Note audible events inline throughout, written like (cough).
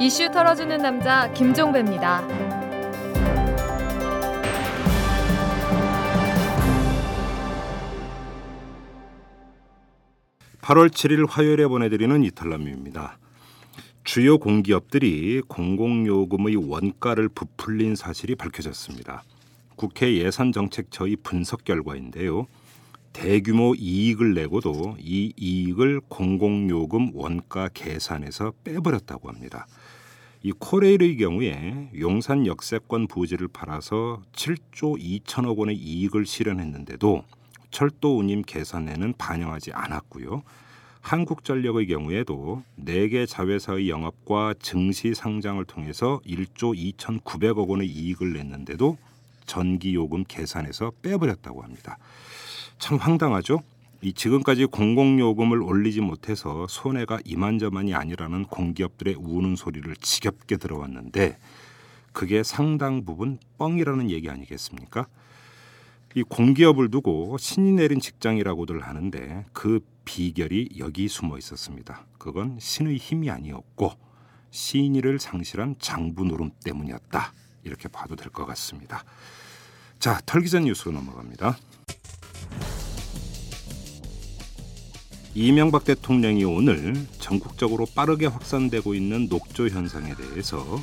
이슈 털어주는 남자 김종배입니다. 8월 7일 화요일에 보내드리는 이탈남입니다. 주요 공기업들이 공공요금의 원가를 부풀린 사실이 밝혀졌습니다. 국회 예산정책처의 분석 결과인데요. 대규모 이익을 내고도 이 이익을 공공요금 원가 계산에서 빼버렸다고 합니다. 이 코레일의 경우에 용산 역세권 부지를 팔아서 7조 2천억 원의 이익을 실현했는데도 철도 운임 계산에는 반영하지 않았고요. 한국전력의 경우에도 4개 자회사의 영업과 증시 상장을 통해서 1조 2,900억 원의 이익을 냈는데도 전기요금 계산에서 빼버렸다고 합니다. 참 황당하죠? 이 지금까지 공공요금을 올리지 못해서 손해가 이만저만이 아니라는 공기업들의 우는 소리를 지겹게 들어왔는데 그게 상당 부분 뻥이라는 얘기 아니겠습니까? 이 공기업을 두고 신이 내린 직장이라고들 하는데 그 비결이 여기 숨어 있었습니다. 그건 신의 힘이 아니었고 신의를 상실한 장부 노름 때문이었다. 이렇게 봐도 될 것 같습니다. 자, 털기 전 뉴스로 넘어갑니다. 이명박 대통령이 오늘 전국적으로 빠르게 확산되고 있는 녹조 현상에 대해서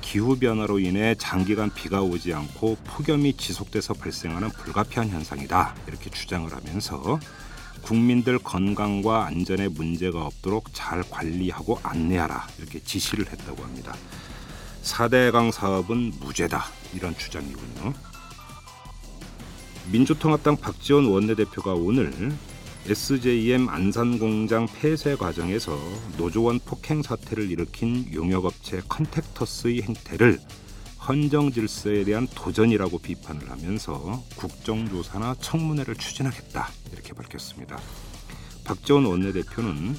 기후 변화로 인해 장기간 비가 오지 않고 폭염이 지속돼서 발생하는 불가피한 현상이다 이렇게 주장을 하면서 국민들 건강과 안전에 문제가 없도록 잘 관리하고 안내하라 이렇게 지시를 했다고 합니다. 4대강 사업은 무죄다 이런 주장이군요. 민주통합당 박지원 원내대표가 오늘 SJM 안산공장 폐쇄 과정에서 노조원 폭행 사태를 일으킨 용역업체 컨택터스의 행태를 헌정 질서에 대한 도전이라고 비판을 하면서 국정조사나 청문회를 추진하겠다 이렇게 밝혔습니다. 박지원 원내대표는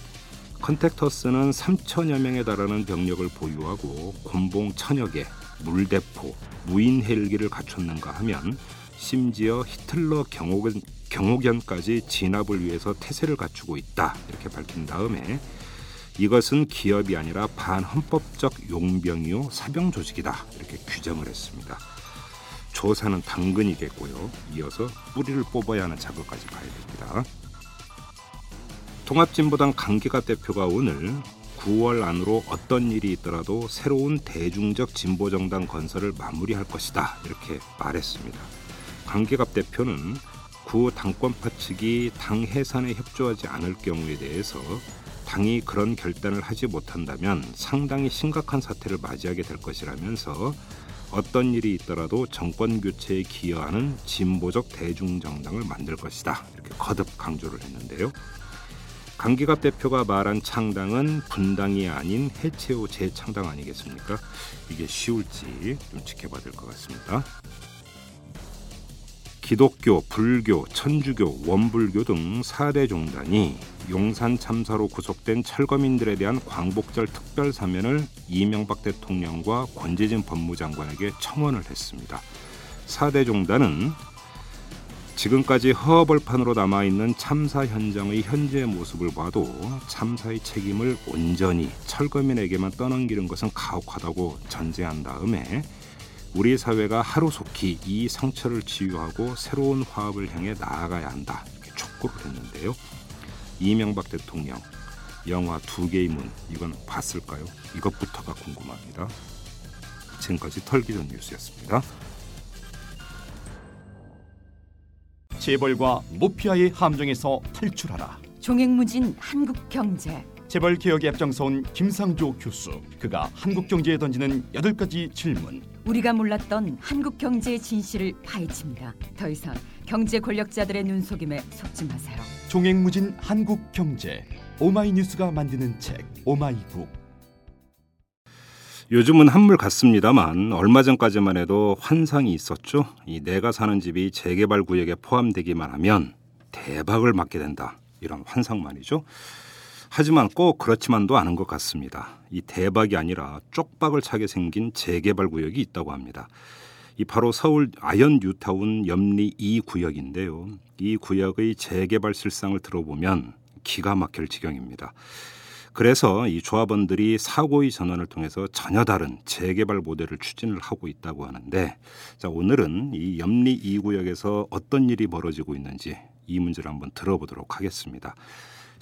컨택터스는 3천여 명에 달하는 병력을 보유하고 곤봉 천여 개, 물대포, 무인 헬기를 갖췄는가 하면 심지어 히틀러 경호견, 경호견까지 진압을 위해서 태세를 갖추고 있다 이렇게 밝힌 다음에 이것은 기업이 아니라 반헌법적 용병이요 사병 조직이다 이렇게 규정을 했습니다. 조사는 당근이겠고요. 이어서 뿌리를 뽑아야 하는 작업까지 가야 됩니다. 통합진보당 강기갑 대표가 오늘 9월 안으로 어떤 일이 있더라도 새로운 대중적 진보 정당 건설을 마무리할 것이다 이렇게 말했습니다. 강기갑 대표는 구 당권파 측이 당 해산에 협조하지 않을 경우에 대해서 당이 그런 결단을 하지 못한다면 상당히 심각한 사태를 맞이하게 될 것이라면서 어떤 일이 있더라도 정권 교체에 기여하는 진보적 대중 정당을 만들 것이다 이렇게 거듭 강조를 했는데요. 강기갑 대표가 말한 창당은 분당이 아닌 해체 후 재창당 아니겠습니까? 이게 쉬울지 좀 지켜봐야 될 것 같습니다. 기독교, 불교, 천주교, 원불교 등 4대 종단이 용산 참사로 구속된 철거민들에 대한 광복절 특별 사면을 이명박 대통령과 권재진 법무장관에게 청원을 했습니다. 4대 종단은 지금까지 허벌판으로 남아있는 참사 현장의 현재 모습을 봐도 참사의 책임을 온전히 철거민에게만 떠넘기는 것은 가혹하다고 전제한 다음에 우리 사회가 하루속히 이 상처를 치유하고 새로운 화합을 향해 나아가야 한다 이렇게 촉구를 했는데요. 이명박 대통령 영화 두 개의 문 이건 봤을까요? 이것부터가 궁금합니다. 지금까지 털기전 뉴스였습니다. 재벌과 모피아의 함정에서 탈출하라. 종횡무진 한국 경제. 재벌 개혁에 앞장서온 김상조 교수. 그가 한국 경제에 던지는 여덟 가지 질문. 우리가 몰랐던 한국 경제의 진실을 파헤칩니다. 더 이상 경제 권력자들의 눈속임에 속지 마세요. 종횡무진 한국 경제. 오마이뉴스가 만드는 책 오마이북. 요즘은 한물 같습니다만 얼마 전까지만 해도 환상이 있었죠. 이 내가 사는 집이 재개발 구역에 포함되기만 하면 대박을 맞게 된다. 이런 환상만이죠. 하지만 꼭 그렇지만도 않은 것 같습니다. 이 대박이 아니라 쪽박을 차게 생긴 재개발 구역이 있다고 합니다. 이 바로 서울 아현 뉴타운 염리 2 구역인데요. 이 구역의 재개발 실상을 들어보면 기가 막힐 지경입니다. 그래서 이 조합원들이 사고의 전환을 통해서 전혀 다른 재개발 모델을 추진을 하고 있다고 하는데 자 오늘은 이 염리 2구역에서 어떤 일이 벌어지고 있는지 이 문제를 한번 들어보도록 하겠습니다.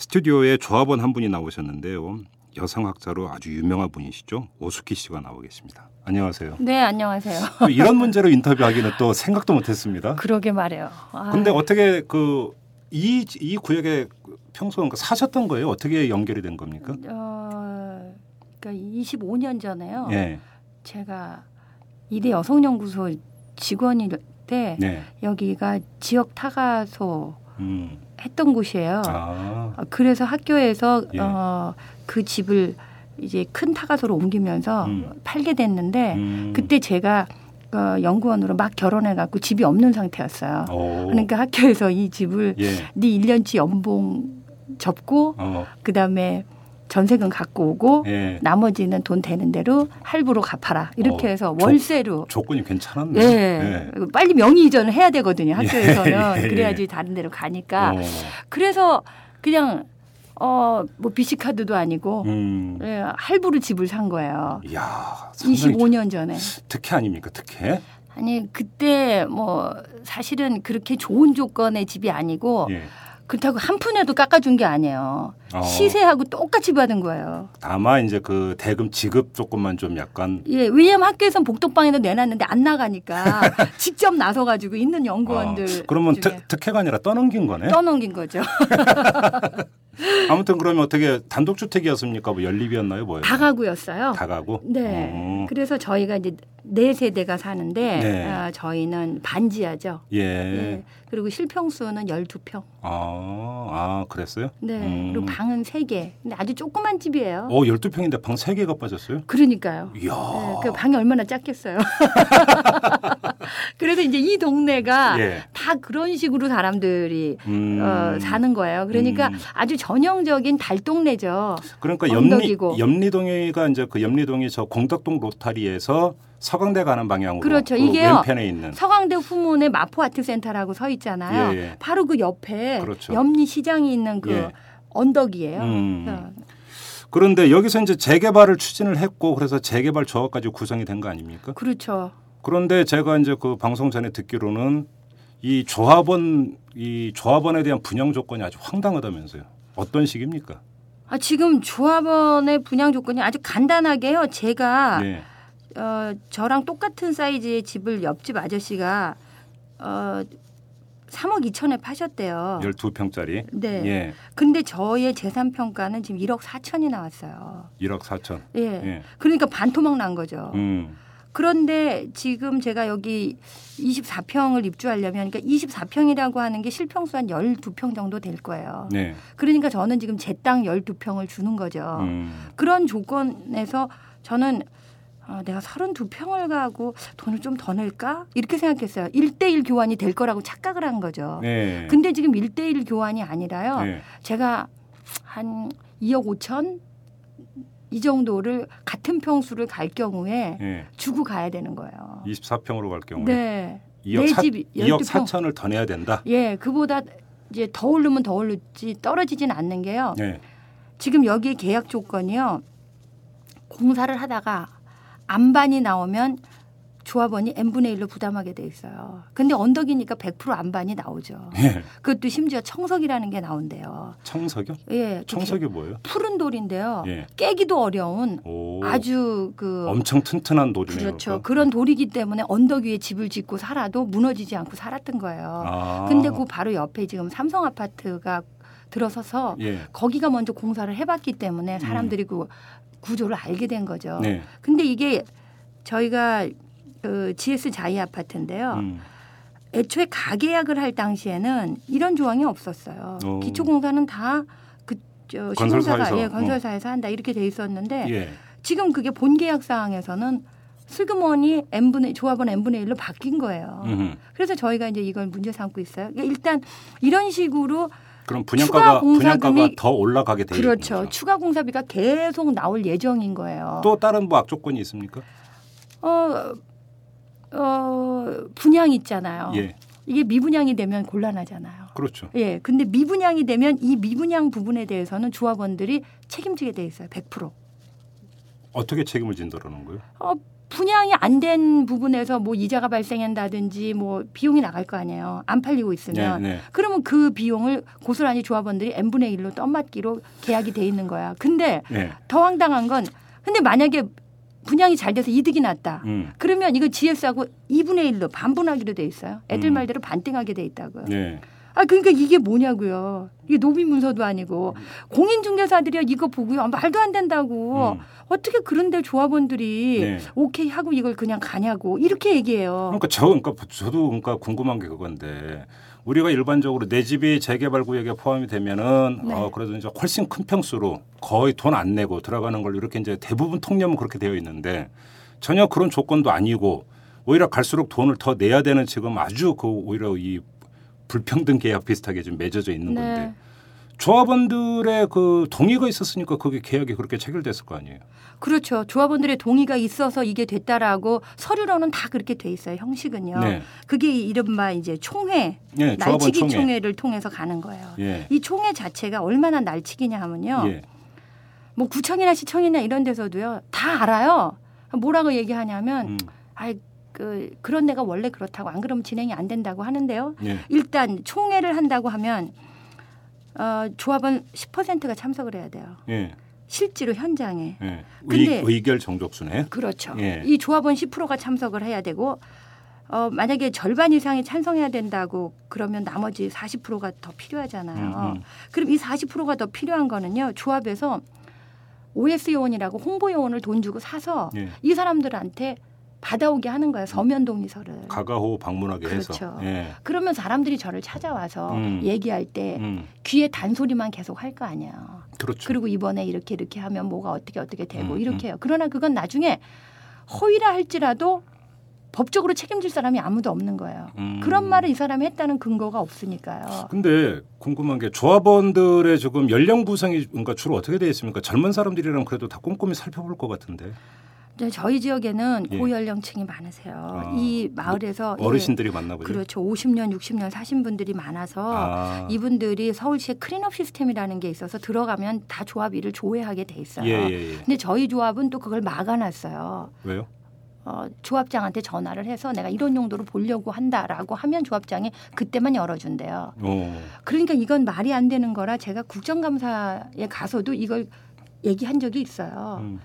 스튜디오에 조합원 한 분이 나오셨는데요. 여성학자로 아주 유명한 분이시죠. 오수키 씨가 나오 계십니다. 안녕하세요. 네, 안녕하세요. 또 이런 문제로 인터뷰하기는 또 생각도 못했습니다. 그러게 말해요. 아, 근데 어떻게 그 이 이 구역에 평소 사셨던 거예요? 어떻게 연결이 된 겁니까? 어, 그러니까 25년 전에요. 예. 제가 이대 여성연구소 직원일 때 네. 여기가 지역 타가소 음. 했던 곳이에요. 아. 어, 그래서 학교에서 예. 어, 그 집을 이제 큰 타가소로 옮기면서 음. 팔게 됐는데 음. 그때 제가 어, 연구원으로 막 결혼해 갖고 집이 없는 상태였어요. 오. 그러니까 학교에서 이 집을 예. 네 1년치 연봉 접고 어. 그다음에 전세금 갖고 오고 예. 나머지는 돈 되는 대로 할부로 갚아라 이렇게 어, 해서 조- 월세로 조 건이 괜찮았네. 예. 빨리 명의 이전을 해야 되거든요 학교에서는 예, (laughs) 예, 예. 그래야지 다른 데로 가니까 어. 그래서 그냥 어뭐 BC 카드도 아니고 음. 예, 할부로 집을 산 거예요 이야. 상당히 25년 전에 특혜 아닙니까? 특혜? 아니 그때 뭐 사실은 그렇게 좋은 조건의 집이 아니고 예. 그렇다고 한 푼에도 깎아준 게 아니에요 어. 시세하고 똑같이 받은 거예요. 다만 이제 그 대금 지급 조건만 좀 약간 예, 왜냐면 학교에선 복덕방에도 내놨는데 안 나가니까 (laughs) 직접 나서 가지고 있는 연구원들 어, 그러면 중에 특, 특혜가 아니라 떠넘긴 거네. 떠넘긴 거죠. (laughs) 아무튼 그러면 어떻게 단독 주택이었습니까? 뭐 연립이었나요? 뭐예요? 다가구였어요. 다가구? 네. 어. 그래서 저희가 이제 네 세대가 사는데 네. 아, 저희는 반지하죠. 예. 예. 그리고 실평수는 12평. 아, 아, 그랬어요? 네. 음. 그리고 방은 3개. 근데 아주 조그만 집이에요. 어, 12평인데 방 3개가 빠졌어요? 그러니까요. 이야. 네, 그 방이 얼마나 작겠어요. (laughs) 그래서 이제 이 동네가 예. 다 그런 식으로 사람들이 음. 어, 사는 거예요. 그러니까 음. 아주 전형적인 달동네죠. 그러니까 염리. 염리동이가 이제 그 염리동이 저 공덕동 로타리에서 서강대 가는 방향으로 그렇죠. 그 이게요. 왼편에 있는 서강대 후문에 마포 아트 센터라고 서 있잖아요. 예, 예. 바로 그 옆에 그렇죠. 염리 시장이 있는 그 예. 언덕이에요. 음. 어, 그런데 여기서 이제 재개발을 추진을 했고 그래서 재개발 조합까지 구성이 된 거 아닙니까? 그렇죠. 그런데 제가 이제 그 방송 전에 듣기로는 이 조합원 이 조합원에 대한 분양 조건이 아주 황당하다면서요. 어떤 식입니까? 아, 지금 조합원의 분양 조건이 아주 간단하게요. 제가 네. 어, 저랑 똑같은 사이즈의 집을 옆집 아저씨가 어, 3억 2천에 파셨대요. 12평짜리. 네. 예. 근데 저의 재산 평가는 지금 1억 4천이 나왔어요. 1억 4천. 예. 예. 그러니까 반토막 난 거죠. 음. 그런데 지금 제가 여기 24평을 입주하려면 그러니까 24평이라고 하는 게 실평수 한 12평 정도 될 거예요. 네. 그러니까 저는 지금 제 땅 12평을 주는 거죠. 음. 그런 조건에서 저는 아, 내가 32평을 가고 돈을 좀 더 낼까? 이렇게 생각했어요. 1대1 교환이 될 거라고 착각을 한 거죠. 네. 근데 지금 1대1 교환이 아니라요. 네. 제가 한 2억 5천 이 정도를 같은 평수를 갈 경우에 예. 주고 가야 되는 거예요. 24평으로 갈 경우에 네. 2억, 내 사, 집 2억 12평. 4천을 더 내야 된다. 예, 그보다 이제 더 오르면 더 오르지 떨어지진 않는 게요. 네. 지금 여기 계약 조건이요. 공사를 하다가 안반이 나오면 조합원이 n분의 1로 부담하게 돼 있어요. 근데 언덕이니까 100% 안반이 나오죠. 예. 그것도 심지어 청석이라는 게 나온대요. 청석이요? 예. 청석이 뭐예요? 푸른 돌인데요. 예. 깨기도 어려운 오. 아주 그 엄청 튼튼한 돌이네요. 그렇죠. 그거. 그런 돌이기 때문에 언덕 위에 집을 짓고 살아도 무너지지 않고 살았던 거예요. 아. 근데 그 바로 옆에 지금 삼성 아파트가 들어서서 예. 거기가 먼저 공사를 해봤기 때문에 사람들이 그 구조를 알게 된 거죠. 음. 네. 근데 이게 저희가 그 GS 자이 아파트인데요. 음. 애초에 가계약을 할 당시에는 이런 조항이 없었어요. 오. 기초공사는 다그 건설사에서. 시공사가 예, 어. 건설사에서 한다 이렇게 돼 있었는데 예. 지금 그게 본계약 사항에서는 슬그머니 n분의 조합원 n분의 1로 바뀐 거예요. 음흠. 그래서 저희가 이제 이걸 문제 삼고 있어요. 그러니까 일단 이런 식으로 그럼 분양가가 분양가가 더 올라가게 돼 그렇죠. 거죠. 추가 공사비가 계속 나올 예정인 거예요. 또 다른 뭐 악조건이 있습니까? 어, 어, 분양 있잖아요. 예. 이게 미분양이 되면 곤란하잖아요. 그렇죠. 예. 근데 미분양이 되면 이 미분양 부분에 대해서는 조합원들이 책임지게 돼 있어요. 100%. 어떻게 책임을 진다라는 거예요? 어, 분양이 안 된 부분에서 뭐 이자가 발생한다든지 뭐 비용이 나갈 거 아니에요. 안 팔리고 있으면. 네, 네. 그러면 그 비용을 고스란히 조합원들이 n분의 1로 떠맡기로 계약이 돼 있는 거야. 근데 네. 더 황당한 건 근데 만약에 분양이 잘 돼서 이득이 났다. 음. 그러면 이거 GS하고 2분의 1로 반분하기로 돼 있어요. 애들 음. 말대로 반띵하게 돼 있다고요. 네. 아 그러니까 이게 뭐냐고요. 이게 노비 문서도 아니고 공인중개사들이 이거 보고요. 아, 말도 안 된다고. 음. 어떻게 그런데 조합원들이 네. 오케이 하고 이걸 그냥 가냐고 이렇게 얘기해요. 그러니까 저 그러니까 저도 그러니까 궁금한 게 그건데 우리가 일반적으로 내 집이 재개발 구역에 포함이 되면은 네. 어 그래도 이제 훨씬 큰 평수로 거의 돈 안 내고 들어가는 걸로 이렇게 이제 대부분 통념은 그렇게 되어 있는데 전혀 그런 조건도 아니고 오히려 갈수록 돈을 더 내야 되는 지금 아주 그 오히려 이 불평등 계약 비슷하게 좀 맺어져 있는 네. 건데 조합원들의 그 동의가 있었으니까 그게 계약이 그렇게 체결됐을 거 아니에요. 그렇죠. 조합원들의 동의가 있어서 이게 됐다라고 서류로는 다 그렇게 돼 있어요. 형식은요. 네. 그게 이른바 이제 총회, 네, 날치기 총회. 총회. 를 통해서 가는 거예요. 예. 이 총회 자체가 얼마나 날치기냐 하면요. 예. 뭐 구청이나 시청이나 이런 데서도요. 다 알아요. 뭐라고 얘기하냐면 음. 아이 그 그런 데가 원래 그렇다고 안 그러면 진행이 안 된다고 하는데요. 예. 일단 총회를 한다고 하면 어, 조합은 10%가 참석을 해야 돼요. 예. 실제로 현장에. 예. 근데- 의, 의결 정족수네. 그렇죠. 예. 이 조합원 10%가 참석을 해야 되고 어, 만약에 절반 이상이 찬성해야 된다고 그러면 나머지 40%가 더 필요하잖아요. 음, 음. 그럼 이 40%가 더 필요한 거는요. 조합에서 OS 요원이라고 홍보 요원을 돈 주고 사서 예. 이 사람들한테 받아오게 하는 거예요. 서면 동의서를. 가가호 방문하게 해서. 그렇죠. 예. 그러면 사람들이 저를 찾아와서 음. 얘기할 때 음. 귀에 단소리만 계속 할 거 아니에요. 그렇죠. 그리고 이번에 이렇게 이렇게 하면 뭐가 어떻게 어떻게 되고 음, 이렇게 해요. 그러나 그건 나중에 허위라 할지라도 법적으로 책임질 사람이 아무도 없는 거예요. 음. 그런 말을 이 사람이 했다는 근거가 없으니까요. 근데 궁금한 게 조합원들의 지금 연령 구성이 그러니까 주로 어떻게 되어 있습니까? 젊은 사람들이랑 그래도 다 꼼꼼히 살펴볼 것 같은데 저희 지역에는 예. 고연령층이 많으세요. 아, 이 마을에서 예, 어르신들이 많나 보죠. 그렇죠. 50년, 60년 사신 분들이 많아서 아. 이분들이 서울시에 클린업 시스템이라는 게 있어서 들어가면 다 조합 일을 조회하게 돼 있어요. 예, 예, 예. 근데 저희 조합은 또 그걸 막아놨어요. 왜요? 어, 조합장한테 전화를 해서 내가 이런 용도로 보려고 한다라고 하면 조합장이 그때만 열어준대요. 어. 그러니까 이건 말이 안 되는 거라 제가 국정감사에 가서도 이걸 얘기한 적이 있어요. 음.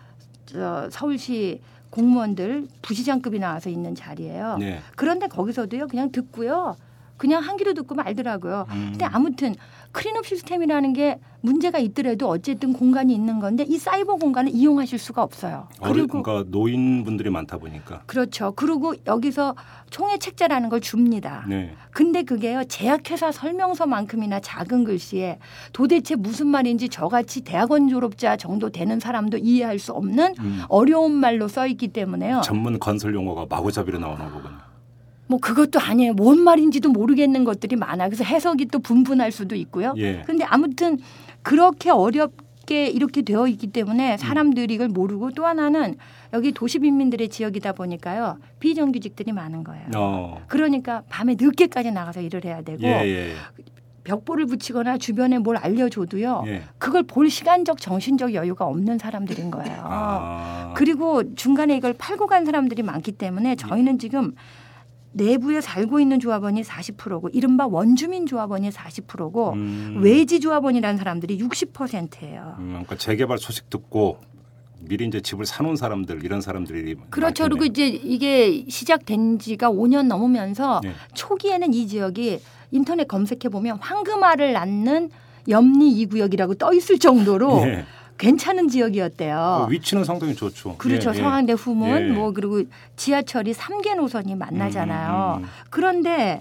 저 서울시 공무원들 부시장급이 나와서 있는 자리예요. 네. 그런데 거기서도요 그냥 듣고요. 그냥 한 귀로 듣고 말더라고요. 음. 근데 아무튼 클린업 시스템이라는 게 문제가 있더라도 어쨌든 공간이 있는 건데 이 사이버 공간을 이용하실 수가 없어요. 그리고 그러니까 노인분들이 많다 보니까. 그렇죠. 그리고 여기서 총회 책자라는 걸 줍니다. 네. 근데 그게요 제약회사 설명서만큼이나 작은 글씨에 도대체 무슨 말인지 저같이 대학원 졸업자 정도 되는 사람도 이해할 수 없는 음. 어려운 말로 써 있기 때문에요. 전문 건설 용어가 마구잡이로 나오나 보군요. 뭐 그것도 아니에요. 뭔 말인지도 모르겠는 것들이 많아. 그래서 해석이 또 분분할 수도 있고요. 예. 근데 아무튼 그렇게 어렵게 이렇게 되어 있기 때문에 사람들이 이걸 모르고 또 하나는 여기 도시 빈민들의 지역이다 보니까요. 비정규직들이 많은 거예요. 어. 그러니까 밤에 늦게까지 나가서 일을 해야 되고 예, 예. 벽보를 붙이거나 주변에 뭘 알려줘도요. 예. 그걸 볼 시간적 정신적 여유가 없는 사람들인 거예요. 아. 그리고 중간에 이걸 팔고 간 사람들이 많기 때문에 저희는 지금 내부에 살고 있는 조합원이 40%고 이른바 원주민 조합원이 40%고 음. 외지 조합원이라는 사람들이 60%예요. 음, 그러니까 재개발 소식 듣고 미리 이제 집을 사놓은 사람들 이런 사람들이 그렇죠. 많겠네요. 그리고 이제 이게 시작된 지가 5년 넘으면서 네. 초기에는 이 지역이 인터넷 검색해 보면 황금알을 낳는 염리 이 구역이라고 떠 있을 정도로 예. 괜찮은 지역이었대요. 그 위치는 상당히 좋죠. 그렇죠. 예, 예. 성황대 후문 예. 뭐 그리고 지하철이 3개 노선이 만나잖아요. 음, 음, 음. 그런데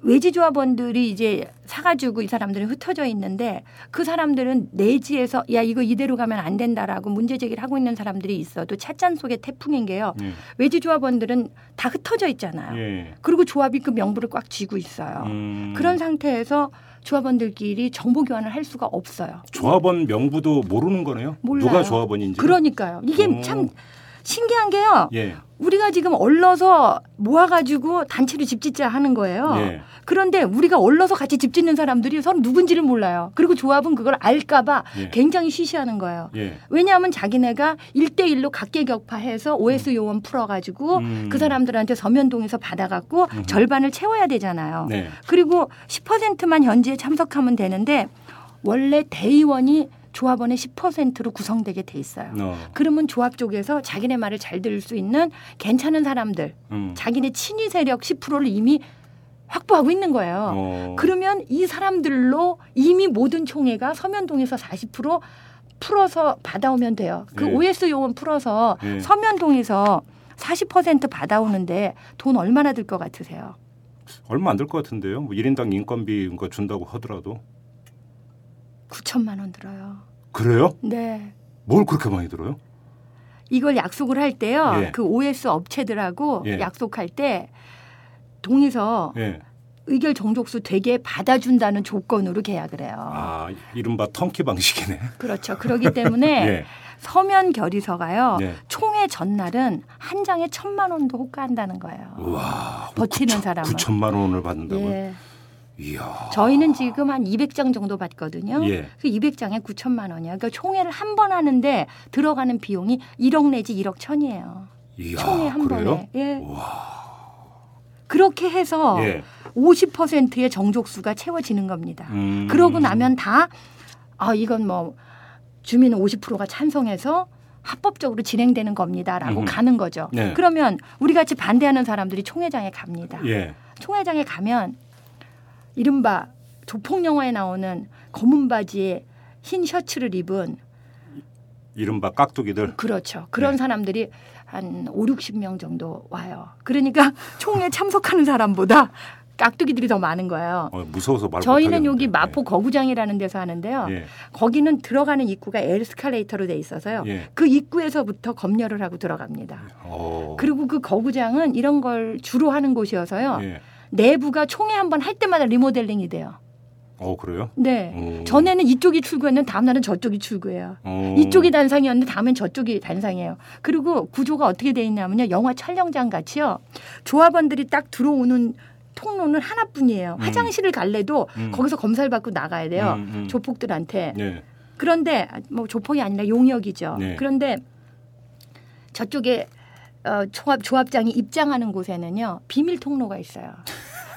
외지 조합원들이 이제 사가지고 이 사람들은 흩어져 있는데 그 사람들은 내지에서 야 이거 이대로 가면 안 된다라고 문제 제기를 하고 있는 사람들이 있어도 찻잔 속의 태풍인 게요. 예. 외지 조합원들은 다 흩어져 있잖아요. 예. 그리고 조합이 그 명부를 꽉 쥐고 있어요. 음. 그런 상태에서 조합원들끼리 정보 교환을 할 수가 없어요. 조합원 명부도 모르는 거네요. 몰라요. 누가 조합원인지. 그러니까요. 이게 오. 참 신기한 게요. 예. 우리가 지금 얼러서 모아가지고 단체로 집 짓자 하는 거예요. 예. 그런데 우리가 얼러서 같이 집 짓는 사람들이 서로 누군지를 몰라요. 그리고 조합은 그걸 알까봐 예. 굉장히 쉬쉬하는 거예요. 예. 왜냐하면 자기네가 일대일로 각계격파해서 OS 요원 풀어가지고 음. 그 사람들한테 서면동에서 받아갖고 음. 절반을 채워야 되잖아요. 네. 그리고 10%만 현지에 참석하면 되는데 원래 대의원이 조합원의 10%로 구성되게 돼 있어요. 어. 그러면 조합 쪽에서 자기네 말을 잘 들을 수 있는 괜찮은 사람들, 음. 자기네 친위 세력 10%를 이미 확보하고 있는 거예요. 어. 그러면 이 사람들로 이미 모든 총회가 서면동에서 40% 풀어서 받아오면 돼요. 그 예. OS 요원 풀어서 예. 서면동에서 40% 받아오는데 돈 얼마나 들 것 같으세요? 얼마 안될것 같은데요. 뭐 1인당 인건비 준다고 하더라도. 9천만 원 들어요. 그래요? 네. 뭘 그렇게 많이 들어요? 이걸 약속을 할 때요. 예. 그 OS 업체들하고 예. 약속할 때 동의서 예. 의결 종족수 되게 받아준다는 조건으로 계약을 해요. 아, 이른바 턴키 방식이네. 그렇죠. 그렇기 때문에 (laughs) 예. 서면 결의서가요. 네. 총회 전날은 한 장에 천만 원도 호가한다는 거예요. 우와. 버티는 사람은. 9천만 원을 받는다고요? 예. 이야. 저희는 지금 한 200장 정도 받거든요. 예. 그 200장에 9천만 원이야. 그러니까 총회를 한 번 하는데 들어가는 비용이 1억 내지 1억 천이에요. 이야. 총회 한 그래요? 번에. 예. 그렇게 해서 예. 50%의 정족수가 채워지는 겁니다. 음. 그러고 나면 다 아, 이건 뭐 주민 50%가 찬성해서 합법적으로 진행되는 겁니다라고 음흠. 가는 거죠. 네. 그러면 우리 같이 반대하는 사람들이 총회장에 갑니다. 예. 총회장에 가면 이른바 조폭 영화에 나오는 검은 바지에 흰 셔츠를 입은 이른바 깍두기들. 그렇죠. 그런 네. 사람들이 한 5, 60명 정도 와요. 그러니까 (laughs) 총회 참석하는 사람보다 깍두기들이 더 많은 거예요. 어, 무서워서 말 저희는. 여기 마포 거구장이라는 데서 하는데요. 예. 거기는 들어가는 입구가 에스컬레이터로 돼 있어서요. 예. 그 입구에서부터 검열을 하고 들어갑니다. 어. 그리고 그 거구장은 이런 걸 주로 하는 곳이어서요. 예. 내부가 총회 한 번 할 때마다 리모델링이 돼요. 어, 그래요? 네. 오. 전에는 이쪽이 출구였는데 다음 날은 저쪽이 출구예요. 어. 이쪽이 단상이었는데 다음엔 저쪽이 단상이에요. 그리고 구조가 어떻게 돼 있냐면요. 영화 촬영장 같이요. 조합원들이 딱 들어오는 통로는 하나뿐이에요. 음. 화장실을 갈래도 음. 거기서 검사를 받고 나가야 돼요. 음, 음. 조폭들한테. 예. 그런데 뭐 조폭이 아니라 용역이죠. 네. 그런데 저쪽에 어, 조합 조합장이 입장하는 곳에는요 비밀 통로가 있어요.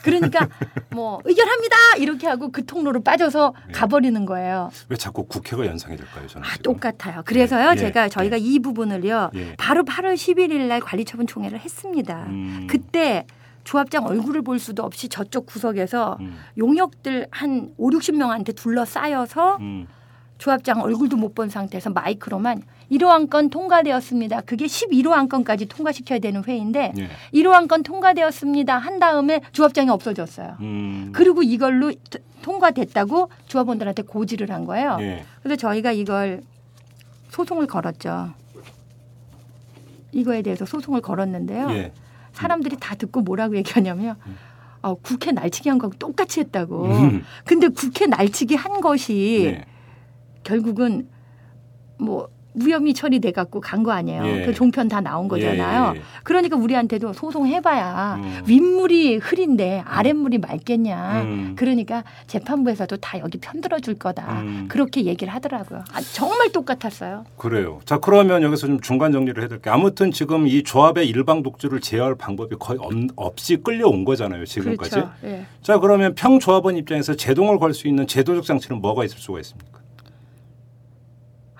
그러니까 (laughs) 뭐 의결합니다 이렇게 하고 그 통로로 빠져서 네. 가버리는 거예요. 왜 자꾸 국회가 연상이 될까요, 저는? 아? 똑같아요. 그래서요 예, 제가 예, 저희가 이 부분을요 예. 바로 8월 11일 날 관리처분 총회를 했습니다. 음. 그때 조합장 얼굴을 볼 수도 없이 저쪽 구석에서 음. 용역들 한 5, 60명한테 둘러싸여서 음. 조합장 얼굴도 못 본 상태에서 마이크로만 1호 안건 통과되었습니다. 그게 11호 안건까지 통과시켜야 되는 회의인데 예. 1호 안건 통과되었습니다. 한 다음에 조합장이 없어졌어요. 음. 그리고 이걸로 트- 통과됐다고 조합원들한테 고지를 한 거예요. 예. 그래서 저희가 이걸 소송을 걸었죠. 이거에 대해서 소송을 걸었는데요. 예. 사람들이 다 듣고 뭐라고 얘기하냐면 어, 국회 날치기 한 거하고 똑같이 했다고. 음. 근데 국회 날치기 한 것이 예. 결국은 뭐 무혐의 처리돼 갖고 간 거 아니에요. 예. 그 종편 다 나온 거잖아요. 예, 예. 그러니까 우리한테도 소송해봐야 음. 윗물이 흐린데 아랫물이 맑겠냐. 음. 그러니까 재판부에서도 다 여기 편들어 줄 거다. 음. 그렇게 얘기를 하더라고요. 아, 정말 똑같았어요. 그래요. 자 그러면 여기서 좀 중간 정리를 해드릴게요. 아무튼 지금 이 조합의 일방 독주를 제어할 방법이 거의 없, 없이 끌려온 거잖아요. 지금까지. 그렇죠. 예. 자 그러면 평조합원 입장에서 제동을 걸 수 있는 제도적 장치는 뭐가 있을 수가 있습니까?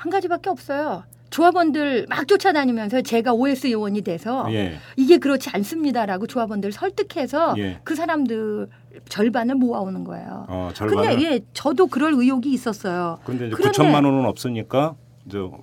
한 가지밖에 없어요. 조합원들 막 쫓아다니면서 제가 OS 요원이 돼서 예. 이게 그렇지 않습니다라고 조합원들 설득해서 예. 그 사람들 절반을 모아오는 거예요. 어, 절반을. 근데 예, 저도 그럴 의욕이 있었어요. 근데 이제 그런데- 9천만 원은 없으니까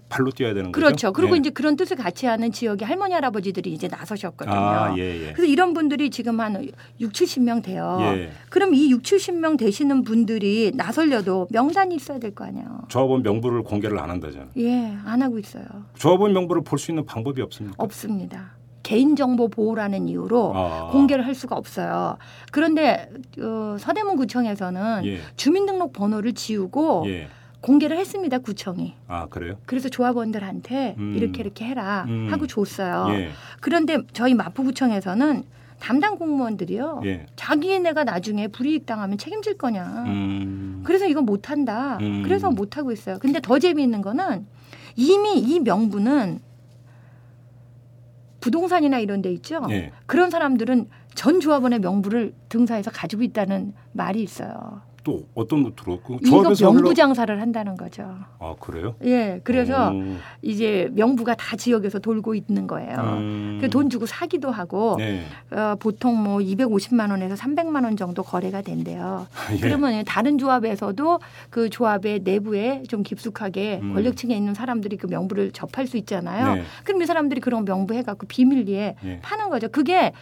발로 뛰어야 되는 거죠. 그렇죠. 그리고 예. 이제 그런 뜻을 같이 하는 지역의 할머니 할아버지들이 이제 나서셨거든요. 아, 예, 예. 그래서 이런 분들이 지금 한 6, 70명 돼요. 예. 그럼 이 6, 70명 되시는 분들이 나설려도 명단이 있어야 될 거 아니에요. 조합원 명부를 공개를 안 한다잖아요. 예, 안 하고 있어요. 조합원 명부를 볼 수 있는 방법이 없습니까? 없습니다. 개인정보 보호라는 이유로 아. 공개를 할 수가 없어요. 그런데 어, 서대문구청에서는 예. 주민등록 번호를 지우고 예. 공개를 했습니다 구청이. 아 그래요? 그래서 조합원들한테 음. 이렇게 이렇게 해라 음. 하고 줬어요. 예. 그런데 저희 마포구청에서는 담당 공무원들이요. 예. 자기네가 나중에 불이익 당하면 책임질 거냐. 음. 그래서 이건 못 한다. 음. 그래서 못 하고 있어요. 근데 더 재미있는 거는 이미 이 명부는 부동산이나 이런 데 있죠. 예. 그런 사람들은 전 조합원의 명부를 등사해서 가지고 있다는 말이 있어요. 또 어떤 거 들었고 이거 조합에서 명부 장사를 한다는 거죠. 아 그래요? 예, 그래서 오. 이제 명부가 다 지역에서 돌고 있는 거예요. 음. 그돈 주고 사기도 하고 네. 어, 보통 뭐 250만 원에서 300만 원 정도 거래가 된대요. 예. 그러면 다른 조합에서도 그 조합의 내부에 좀 깊숙하게 음. 권력층에 있는 사람들이 그 명부를 접할 수 있잖아요. 네. 그럼 이 사람들이 그런 명부 해갖고 비밀리에 예. 파는 거죠. 그게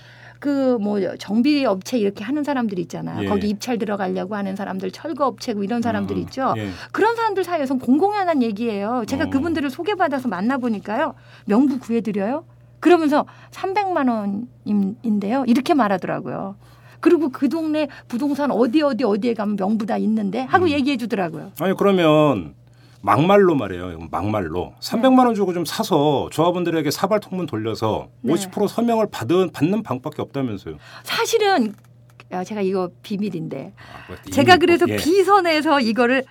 그 뭐 정비 업체 이렇게 하는 사람들 있잖아요. 예. 거기 입찰 들어가려고 하는 사람들, 철거 업체 고 이런 사람들 어, 있죠. 예. 그런 사람들 사이에서 공공연한 얘기예요. 제가 어. 그분들을 소개받아서 만나 보니까요. 명부 구해 드려요. 그러면서 300만 원인데요. 이렇게 말하더라고요. 그리고 그 동네 부동산 어디 어디 어디에 가면 명부 다 있는데 하고 음. 얘기해 주더라고요. 아니 그러면 막말로 말이에요. 막말로 300만 원 주고 좀 사서 조합원들에게 사발 통문 돌려서 네. 50% 서명을 받은 받는 방법밖에 없다면서요. 사실은 야, 제가 이거 비밀인데 아, 뭐 제가 이미 그래서 뭐, 예. 비선에서 이거를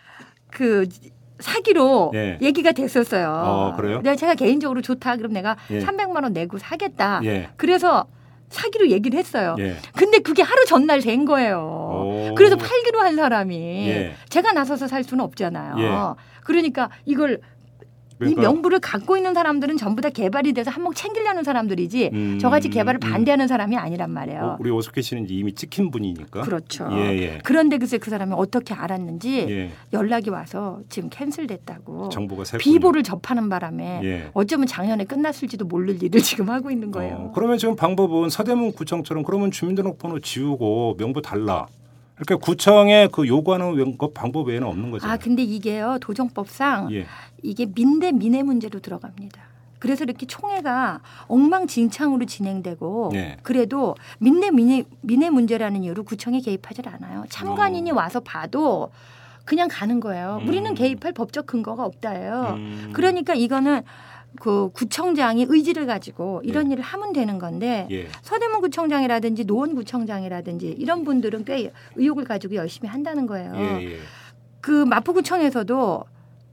그 사기로 예. 얘기가 됐었어요. 어, 그래요? 내가 제가 개인적으로 좋다. 그럼 내가 예. 300만 원 내고 사겠다. 예. 그래서 사기로 얘기를 했어요. 예. 근데 그게 하루 전날 된 거예요. 오. 그래서 팔기로 한 사람이 예. 제가 나서서 살 수는 없잖아요. 예. 그러니까 이걸 그러니까, 이 명부를 갖고 있는 사람들은 전부 다 개발이 돼서 한몫 챙기려는 사람들이지 음, 저같이 개발을 음. 반대하는 사람이 아니란 말이에요. 어, 우리 오석희 씨는 이미 찍힌 분이니까. 그렇죠. 예, 예. 그런데 글쎄 그 사람이 어떻게 알았는지 예. 연락이 와서 지금 캔슬됐다고 정보가 새 비보를 접하는 바람에 예. 어쩌면 작년에 끝났을지도 모를 일을 (laughs) 지금 하고 있는 거예요. 어, 그러면 지금 방법은 서대문 구청처럼 그러면 주민등록번호 지우고 명부 달라. 이렇게 구청에 그 요구하는 그 방법 외에는 없는 거죠. 아 근데 이게요 도정법상 예. 이게 민대 민해 문제로 들어갑니다. 그래서 이렇게 총회가 엉망진창으로 진행되고 네. 그래도 민내 민해, 민해 문제라는 이유로 구청이 개입하질 않아요. 참관인이 어. 와서 봐도 그냥 가는 거예요. 음. 우리는 개입할 법적 근거가 없다예요. 음. 그러니까 이거는 그 구청장이 의지를 가지고 이런 일을 하면 되는 건데 예. 서대문 구청장이라든지 노원 구청장이라든지 이런 분들은 꽤 의욕을 가지고 열심히 한다는 거예요. 예, 예. 그 마포구청에서도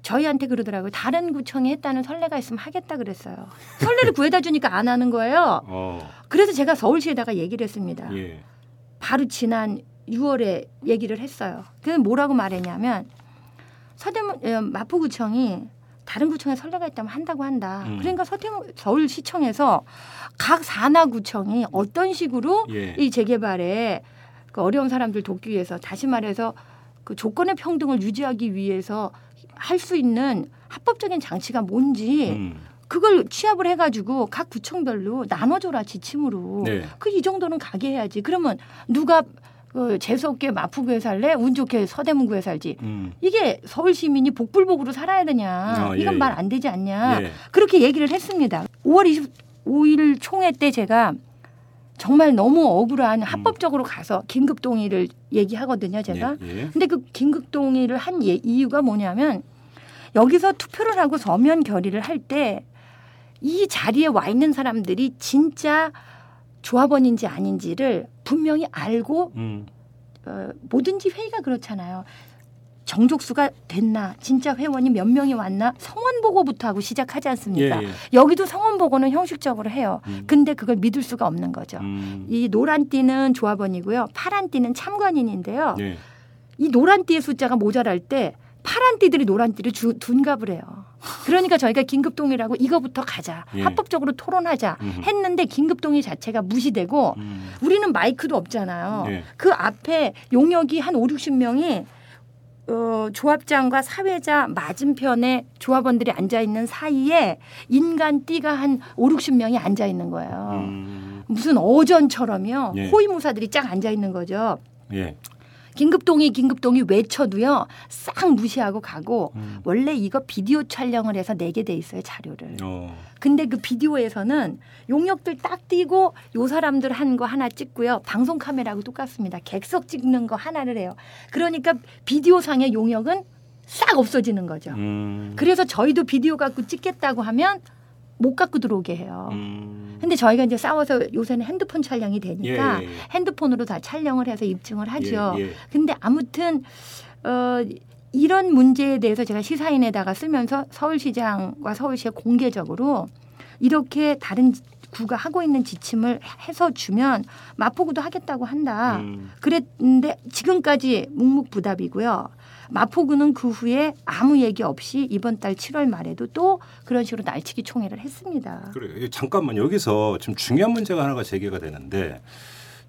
저희한테 그러더라고요. 다른 구청이 했다는 선례가 있으면 하겠다 그랬어요. 선례를 구해다 주니까 안 하는 거예요. 어. 그래서 제가 서울시에다가 얘기를 했습니다. 예. 바로 지난 6월에 얘기를 했어요. 그 뭐라고 말했냐면 서대문 어, 마포구청이 다른 구청에 선례가 있다면 한다고 한다. 음. 그러니까 서대문 서울시청에서 각 산하 구청이 어떤 식으로 예. 이 재개발에 그 어려운 사람들 돕기 위해서 다시 말해서 그 조건의 평등을 유지하기 위해서 할 수 있는 합법적인 장치가 뭔지 음. 그걸 취합을 해가지고 각 구청별로 나눠줘라 지침으로. 네. 그이 정도는 가게 해야지. 그러면 누가 어, 재수 없게 마포구에 살래? 운 좋게 서대문구에 살지. 음. 이게 서울 시민이 복불복으로 살아야 되냐? 아, 이건 예, 말 예. 안 되지 않냐? 예. 그렇게 얘기를 했습니다. 5월 25일 총회 때 제가 정말 너무 억울한 합법적으로 가서 긴급 동의를 얘기하거든요, 제가. 예. 예. 근데 그 긴급 동의를 한 예- 이유가 뭐냐면 여기서 투표를 하고 서면 결의를 할 때 이 자리에 와 있는 사람들이 진짜 조합원인지 아닌지를 분명히 알고 음. 어, 뭐든지 회의가 그렇잖아요. 정족수가 됐나, 진짜 회원이 몇 명이 왔나 성원 보고부터 하고 시작하지 않습니까? 예, 예. 여기도 성원 보고는 형식적으로 해요. 음. 근데 그걸 믿을 수가 없는 거죠. 음. 이 노란 띠는 조합원이고요, 파란 띠는 참관인인데요. 예. 이 노란 띠의 숫자가 모자랄 때 파란 띠들이 노란 띠를 주, 둔갑을 해요. 그러니까 저희가 긴급 동의라고 이거부터 가자. 예. 합법적으로 토론하자. 음. 했는데 긴급 동의 자체가 무시되고 음. 우리는 마이크도 없잖아요. 예. 그 앞에 용역이 한 5, 60명이 어, 조합장과 사회자 맞은편에 조합원들이 앉아 있는 사이에 인간 띠가 한 5, 60명이 앉아 있는 거예요. 음. 무슨 어전처럼요. 예. 호위무사들이 쫙 앉아 있는 거죠. 예. 긴급동의 긴급동의 외쳐도요 싹 무시하고 가고 음. 원래 이거 비디오 촬영을 해서 내게 돼 있어요 자료를 어. 근데 그 비디오에서는 용역들 딱 띄고 요 사람들 한 거 하나 찍고요 방송 카메라하고 똑같습니다 객석 찍는 거 하나를 해요 그러니까 비디오상의 용역은 싹 없어지는 거죠. 음. 그래서 저희도 비디오 갖고 찍겠다고 하면 못 갖고 들어오게 해요. 음. 근데 저희가 이제 싸워서 요새는 핸드폰 촬영이 되니까 예, 예, 예. 핸드폰으로 다 촬영을 해서 입증을 하죠. 예, 예. 근데 아무튼 어 이런 문제에 대해서 제가 시사인에다가 쓰면서 서울시장과 서울시에 공개적으로 이렇게 다른 구가 하고 있는 지침을 해서 주면 마포구도 하겠다고 한다. 음. 그랬는데 지금까지 묵묵부답이고요. 마포구는 그 후에 아무 얘기 없이 이번 달 7월 말에도 또 그런 식으로 날치기 총회를 했습니다. 그래요. 잠깐만 여기서 지금 중요한 문제가 하나가 제기가 되는데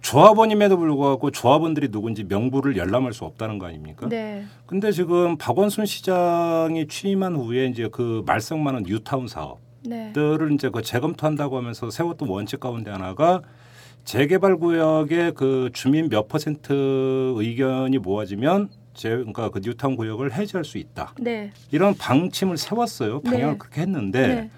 조합원임에도 불구하고 조합원들이 누군지 명부를 열람할 수 없다는 거 아닙니까? 네. 근데 지금 박원순 시장이 취임한 후에 이제 그 말썽 많은 뉴타운 사업들을 네. 이제 그 재검토한다고 하면서 세웠던 원칙 가운데 하나가 재개발 구역의 그 주민 몇 퍼센트 의견이 모아지면 제 그러니까 그 뉴타운 구역을 해제할 수 있다. 네. 이런 방침을 세웠어요. 방향을 네. 그렇게 했는데 네.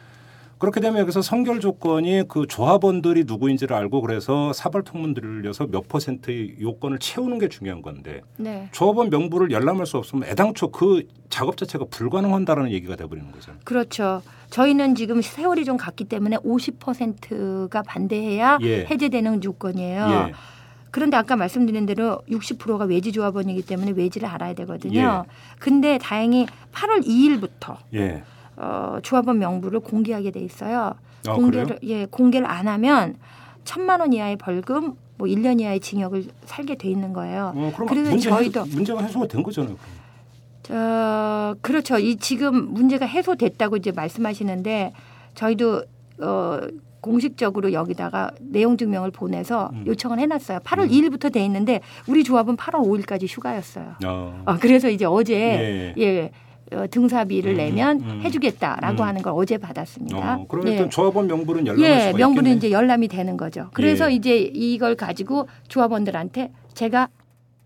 그렇게 되면 여기서 선결 조건이 그 조합원들이 누구인지를 알고 그래서 사발 통문 들려서 몇 퍼센트의 요건을 채우는 게 중요한 건데 네. 조합원 명부를 열람할 수 없으면 애당초 그 작업 자체가 불가능한다라는 얘기가 돼버리는 거잖아요. 그렇죠. 저희는 지금 세월이 좀 갔기 때문에 50%가 반대해야 예. 해제되는 조건이에요. 예. 그런데 아까 말씀드린 대로 60%가 외지 조합원이기 때문에 외지를 알아야 되거든요. 예. 근데 다행히 8월 2일부터 예. 어, 조합원 명부를 공개하게 돼 있어요. 아, 공개를 예, 공개를 안 하면 천만 원 이하의 벌금, 뭐 1년 이하의 징역을 살게 돼 있는 거예요. 어, 그래서 문제 저희도 해소, 문제가 해소가 된 거잖아요. 어, 그렇죠. 이 지금 문제가 해소됐다고 이제 말씀하시는데 저희도 어 공식적으로 여기다가 내용 증명을 보내서 음. 요청을 해놨어요. 8월 음. 2일부터 돼 있는데 우리 조합은 8월 5일까지 휴가였어요. 어. 어, 그래서 이제 어제 예. 예. 어, 등사비를 음, 내면 음. 해주겠다라고 음. 하는 걸 어제 받았습니다. 어, 그러면 예. 조합원 명부는 열람할 예, 명분은 있겠네. 이제 열람이 되는 거죠. 그래서 예. 이제 이걸 가지고 조합원들한테 제가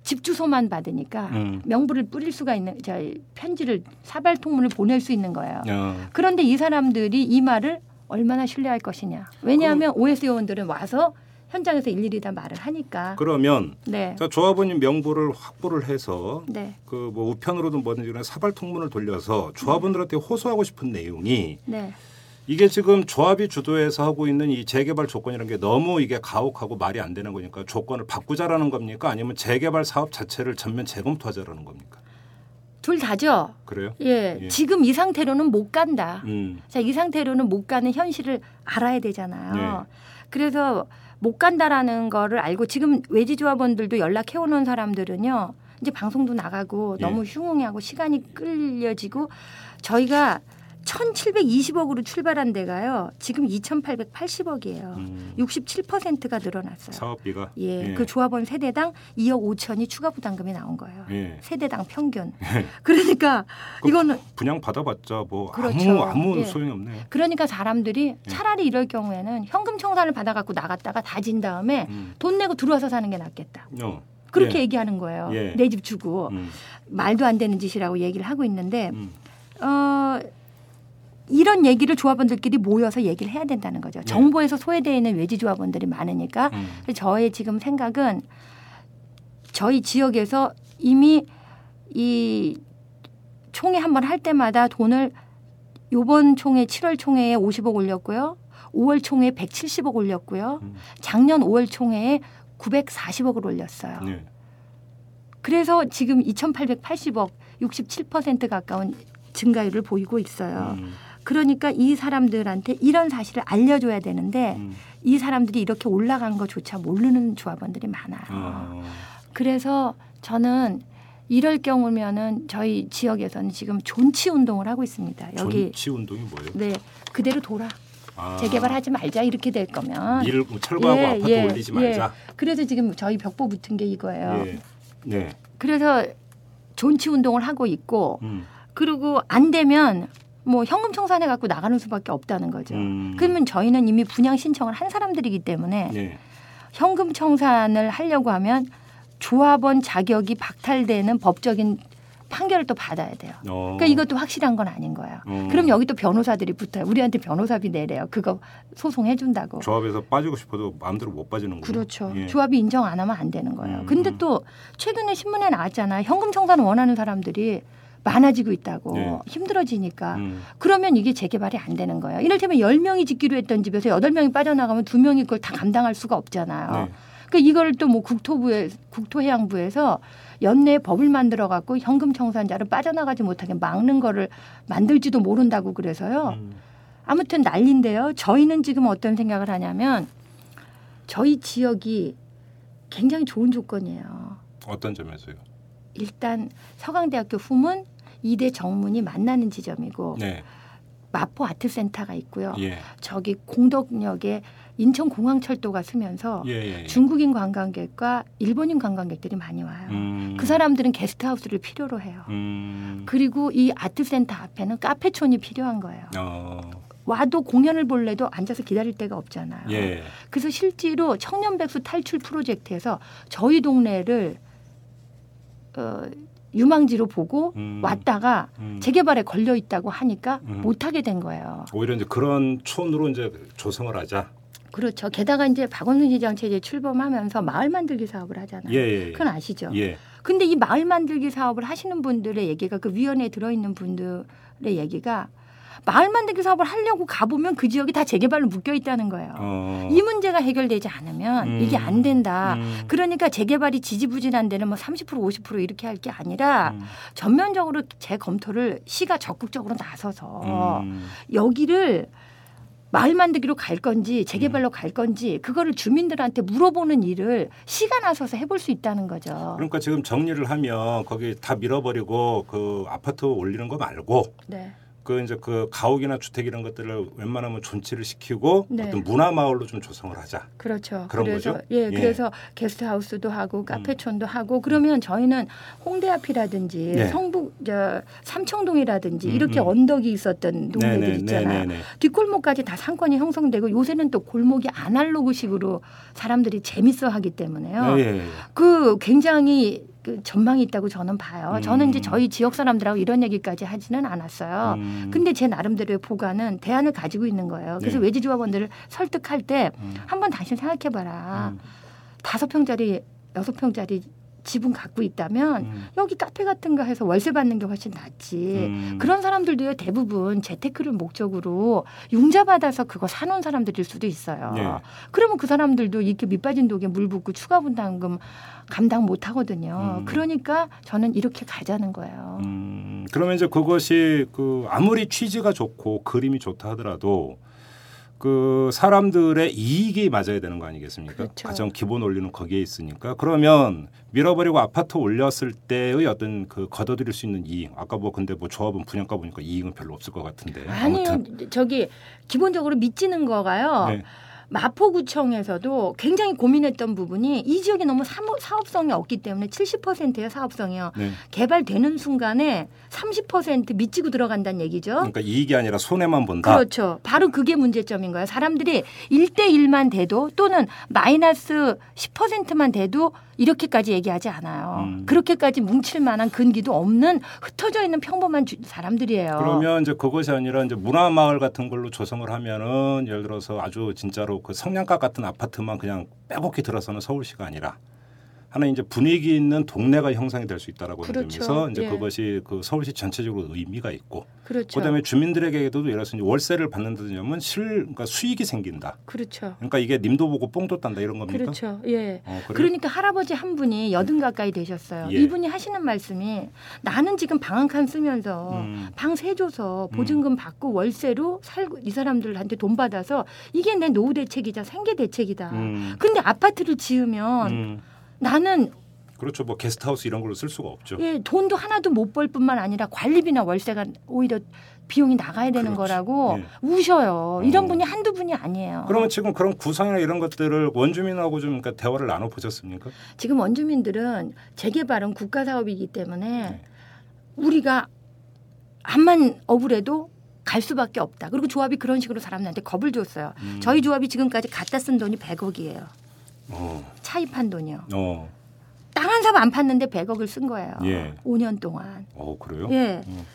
집 주소만 받으니까 음. 명부를 뿌릴 수가 있는 저 편지를 사발 통문을 보낼 수 있는 거예요. 어. 그런데 이 사람들이 이 말을 얼마나 신뢰할 것이냐. 왜냐하면 OS 요원들은 와서 현장에서 일일이 다 말을 하니까. 그러면 네. 자, 조합원님 명부를 확보를 해서 네. 그뭐 우편으로든 뭐든지 간에 사발 통문을 돌려서 조합원들한테 호소하고 싶은 내용이 네. 이게 지금 조합이 주도해서 하고 있는 이 재개발 조건이라는 게 너무 이게 가혹하고 말이 안 되는 거니까 조건을 바꾸자라는 겁니까? 아니면 재개발 사업 자체를 전면 재검토하자라는 겁니까? 둘 다죠. 그래요? 예. 예. 지금 이 상태로는 못 간다. 음. 자, 이 상태로는 못 가는 현실을 알아야 되잖아요. 네. 그래서 못 간다라는 거를 알고 지금 외지 조합원들도 연락해 오는 사람들은요. 이제 방송도 나가고 예. 너무 흉흉하고 시간이 끌려지고 저희가 1,720억으로 출발한 데가요. 지금 2,880억이에요. 음. 67%가 늘어났어요. 사업비가 예, 그 조합원 세대당 2억 5천이 추가 부담금이 나온 거예요. 예. 세대당 평균. (laughs) 그러니까 그럼 이거는 분양 받아봤자 뭐 그렇죠. 아무 아무 예. 소용이 없네요. 그러니까 사람들이 예. 차라리 이럴 경우에는 현금 청산을 받아갖고 나갔다가 다진 다음에 음. 돈 내고 들어와서 사는 게 낫겠다. 어. 그렇게 예. 얘기하는 거예요. 예. 내집 주고 음. 말도 안 되는 짓이라고 얘기를 하고 있는데 음. 어, 이런 얘기를 조합원들끼리 모여서 얘기를 해야 된다는 거죠. 네. 정부에서 소외되어 있는 외지 조합원들이 많으니까 음. 저의 지금 생각은 저희 지역에서 이미 이 총회 한 번 할 때마다 돈을 요번 총회 7월 총회에 50억 올렸고요. 5월 총회에 170억 올렸고요. 음. 작년 5월 총회에 940억을 올렸어요. 네. 그래서 지금 2,880억 67% 가까운 증가율을 보이고 있어요. 음. 그러니까 이 사람들한테 이런 사실을 알려줘야 되는데 음. 이 사람들이 이렇게 올라간 것조차 모르는 조합원들이 많아요. 어. 그래서 저는 이럴 경우면은 저희 지역에서는 지금 존치 운동을 하고 있습니다. 여기 존치 운동이 뭐예요? 네 그대로 돌아 아. 재개발하지 말자 이렇게 될 거면 일 철거하고 예, 아파트 예, 올리지 예. 말자. 그래서 지금 저희 벽보 붙은 게 이거예요. 예. 네. 그래서 존치 운동을 하고 있고 음. 그리고 안 되면 뭐 현금 청산해 갖고 나가는 수밖에 없다는 거죠. 음. 그러면 저희는 이미 분양 신청을 한 사람들이기 때문에 네. 현금 청산을 하려고 하면 조합원 자격이 박탈되는 법적인 판결을 또 받아야 돼요. 어. 그러니까 이것도 확실한 건 아닌 거예요. 어. 그럼 여기 또 변호사들이 붙어요. 우리한테 변호사비 내래요. 그거 소송해 준다고. 조합에서 빠지고 싶어도 마음대로 못 빠지는 거예요. 그렇죠. 예. 조합이 인정 안 하면 안 되는 거예요. 음. 근데 또 최근에 신문에 나왔잖아요. 현금 청산 원하는 사람들이 많아지고 있다고 네. 힘들어지니까 음. 그러면 이게 재개발이 안 되는 거예요. 이를테면 10명이 짓기로 했던 집에서 8명이 빠져나가면 2명이 그걸 다 감당할 수가 없잖아요. 네. 그러니까 이걸 또 뭐 국토부에 국토해양부에서 연내 법을 만들어 갖고 현금 청산자를 빠져나가지 못하게 막는 거를 만들지도 모른다고 그래서요. 음. 아무튼 난리인데요. 저희는 지금 어떤 생각을 하냐면 저희 지역이 굉장히 좋은 조건이에요. 어떤 점에서요? 일단 서강대학교 후문 이대 정문이 만나는 지점이고 네. 마포 아트센터가 있고요. 예. 저기 공덕역에 인천공항철도가 쓰면서 예, 예. 예. 중국인 관광객과 일본인 관광객들이 많이 와요. 음. 그 사람들은 게스트하우스를 필요로 해요. 음. 그리고 이 아트센터 앞에는 카페촌이 필요한 거예요. 어. 와도 공연을 볼래도 앉아서 기다릴 데가 없잖아요. 예. 그래서 실제로 청년 백수 탈출 프로젝트에서 저희 동네를 어, 유망지로 보고 음. 왔다가 음. 재개발에 걸려 있다고 하니까 음. 못 하게 된 거예요. 오히려 이제 그런 촌으로 이제 조성을 하자. 그렇죠. 게다가 이제 박원순 시장 체제 출범하면서 마을 만들기 사업을 하잖아요. 예, 예. 예. 그건 아시죠? 예. 근데 이 마을 만들기 사업을 하시는 분들의 얘기가 그 위원회에 들어 있는 분들의 얘기가 마을 만들기 사업을 하려고 가보면 그 지역이 다 재개발로 묶여 있다는 거예요. 어. 이 문제가 해결되지 않으면 음. 이게 안 된다. 음. 그러니까 재개발이 지지부진한 데는 뭐 30% 50% 이렇게 할 게 아니라 음. 전면적으로 재검토를 시가 적극적으로 나서서 음. 여기를 마을 만들기로 갈 건지 재개발로 음. 갈 건지 그거를 주민들한테 물어보는 일을 시가 나서서 해볼 수 있다는 거죠. 그러니까 지금 정리를 하면 거기 다 밀어버리고 그 아파트 올리는 거 말고 네. 그 이제 그 가옥이나 주택 이런 것들을 웬만하면 존치를 시키고 네. 어떤 문화 마을로 좀 조성을 하자. 그렇죠. 그런 그래서 거죠? 예, 예. 그래서 게스트하우스도 하고 카페촌도 하고 그러면 저희는 홍대 앞이라든지 네. 성북 저 삼청동이라든지 음, 이렇게 음. 언덕이 있었던 동네들 있잖아요. 네네. 뒷골목까지 다 상권이 형성되고 요새는 또 골목이 아날로그식으로 사람들이 재밌어 하기 때문에요. 예, 예, 예. 그 굉장히 그 전망이 있다고 저는 봐요. 음. 저는 이제 저희 지역 사람들하고 이런 얘기까지 하지는 않았어요. 음. 근데 제 나름대로의 보관은 대안을 가지고 있는 거예요. 그래서 네. 외지 조합원들을 설득할 때 음. 한번 다시 생각해봐라. 음. 다섯 평짜리 여섯 평짜리 집은 갖고 있다면 음. 여기 카페 같은 거 해서 월세 받는 게 훨씬 낫지. 음. 그런 사람들도요 대부분 재테크를 목적으로 융자 받아서 그거 사놓은 사람들일 수도 있어요. 네. 그러면 그 사람들도 이렇게 밑빠진 독에 물 붓고 추가 분담금 감당 못 하거든요. 음. 그러니까 저는 이렇게 가자는 거예요. 음, 그러면 이제 그것이 그 아무리 취지가 좋고 그림이 좋다 하더라도 그 사람들의 이익이 맞아야 되는 거 아니겠습니까? 그렇죠. 가장 기본 원리는 거기에 있으니까 그러면 밀어버리고 아파트 올렸을 때의 어떤 그 걷어들일 수 있는 이익 아까 뭐 근데 뭐 조합은 분양가 보니까 이익은 별로 없을 것 같은데 아니요, 아무튼 저기 기본적으로 미치는 거가요. 네. 마포구청에서도 굉장히 고민했던 부분이 이 지역이 너무 사업성이 없기 때문에 70%의 사업성이요. 네. 개발되는 순간에 30% 미치고 들어간다는 얘기죠. 그러니까 이익이 아니라 손해만 본다. 그렇죠. 바로 그게 문제점인 거예요. 사람들이 1대1만 돼도 또는 마이너스 10%만 돼도 이렇게까지 얘기하지 않아요. 음. 그렇게까지 뭉칠 만한 근기도 없는 흩어져 있는 평범한 주- 사람들이에요. 그러면 이제 그것이 아니라 이제 문화 마을 같은 걸로 조성을 하면은 예를 들어서 아주 진짜로 그 성냥갑 같은 아파트만 그냥 빼곡히 들어서는 서울시가 아니라 하나 이제 분위기 있는 동네가 형성이 될 수 있다라고 하는 그렇죠. 점에서 이제 예. 그것이 그 서울시 전체적으로 의미가 있고 그렇죠. 그다음에 주민들에게도 예를 들어서 월세를 받는다는 점은 실 그러니까 수익이 생긴다. 그렇죠. 그러니까 이게 님도 보고 뽕도 딴다 이런 겁니까? 그렇죠. 예. 어? 그러니까 할아버지 한 분이 여든 가까이 되셨어요. 예. 이분이 하시는 말씀이 나는 지금 방 한 칸 쓰면서 음. 방세 줘서 보증금 받고 월세로 살고 이 사람들한테 돈 받아서 이게 내 노후 대책이자 생계 대책이다. 음. 근데 아파트를 지으면 음. 나는 그렇죠. 뭐 게스트하우스 이런 걸로 쓸 수가 없죠. 예, 돈도 하나도 못 벌 뿐만 아니라 관리비나 월세가 오히려 비용이 나가야 되는 그렇지. 거라고 예. 우셔요. 이런 어. 분이 한두 분이 아니에요. 그러면 지금 그런 구상이나 이런 것들을 원주민하고 좀 그러니까 대화를 나눠 보셨습니까? 지금 원주민들은 재개발은 국가 사업이기 때문에 네. 우리가 암만 억울해도 갈 수밖에 없다. 그리고 조합이 그런 식으로 사람들한테 겁을 줬어요. 음. 저희 조합이 지금까지 갖다 쓴 돈이 100억이에요. 어. 차입한 돈이요. 어. 땅한 삽 안 팠는데 100억을 쓴 거예요. 예. 5년 동안. 어, 그래요? 예. 음.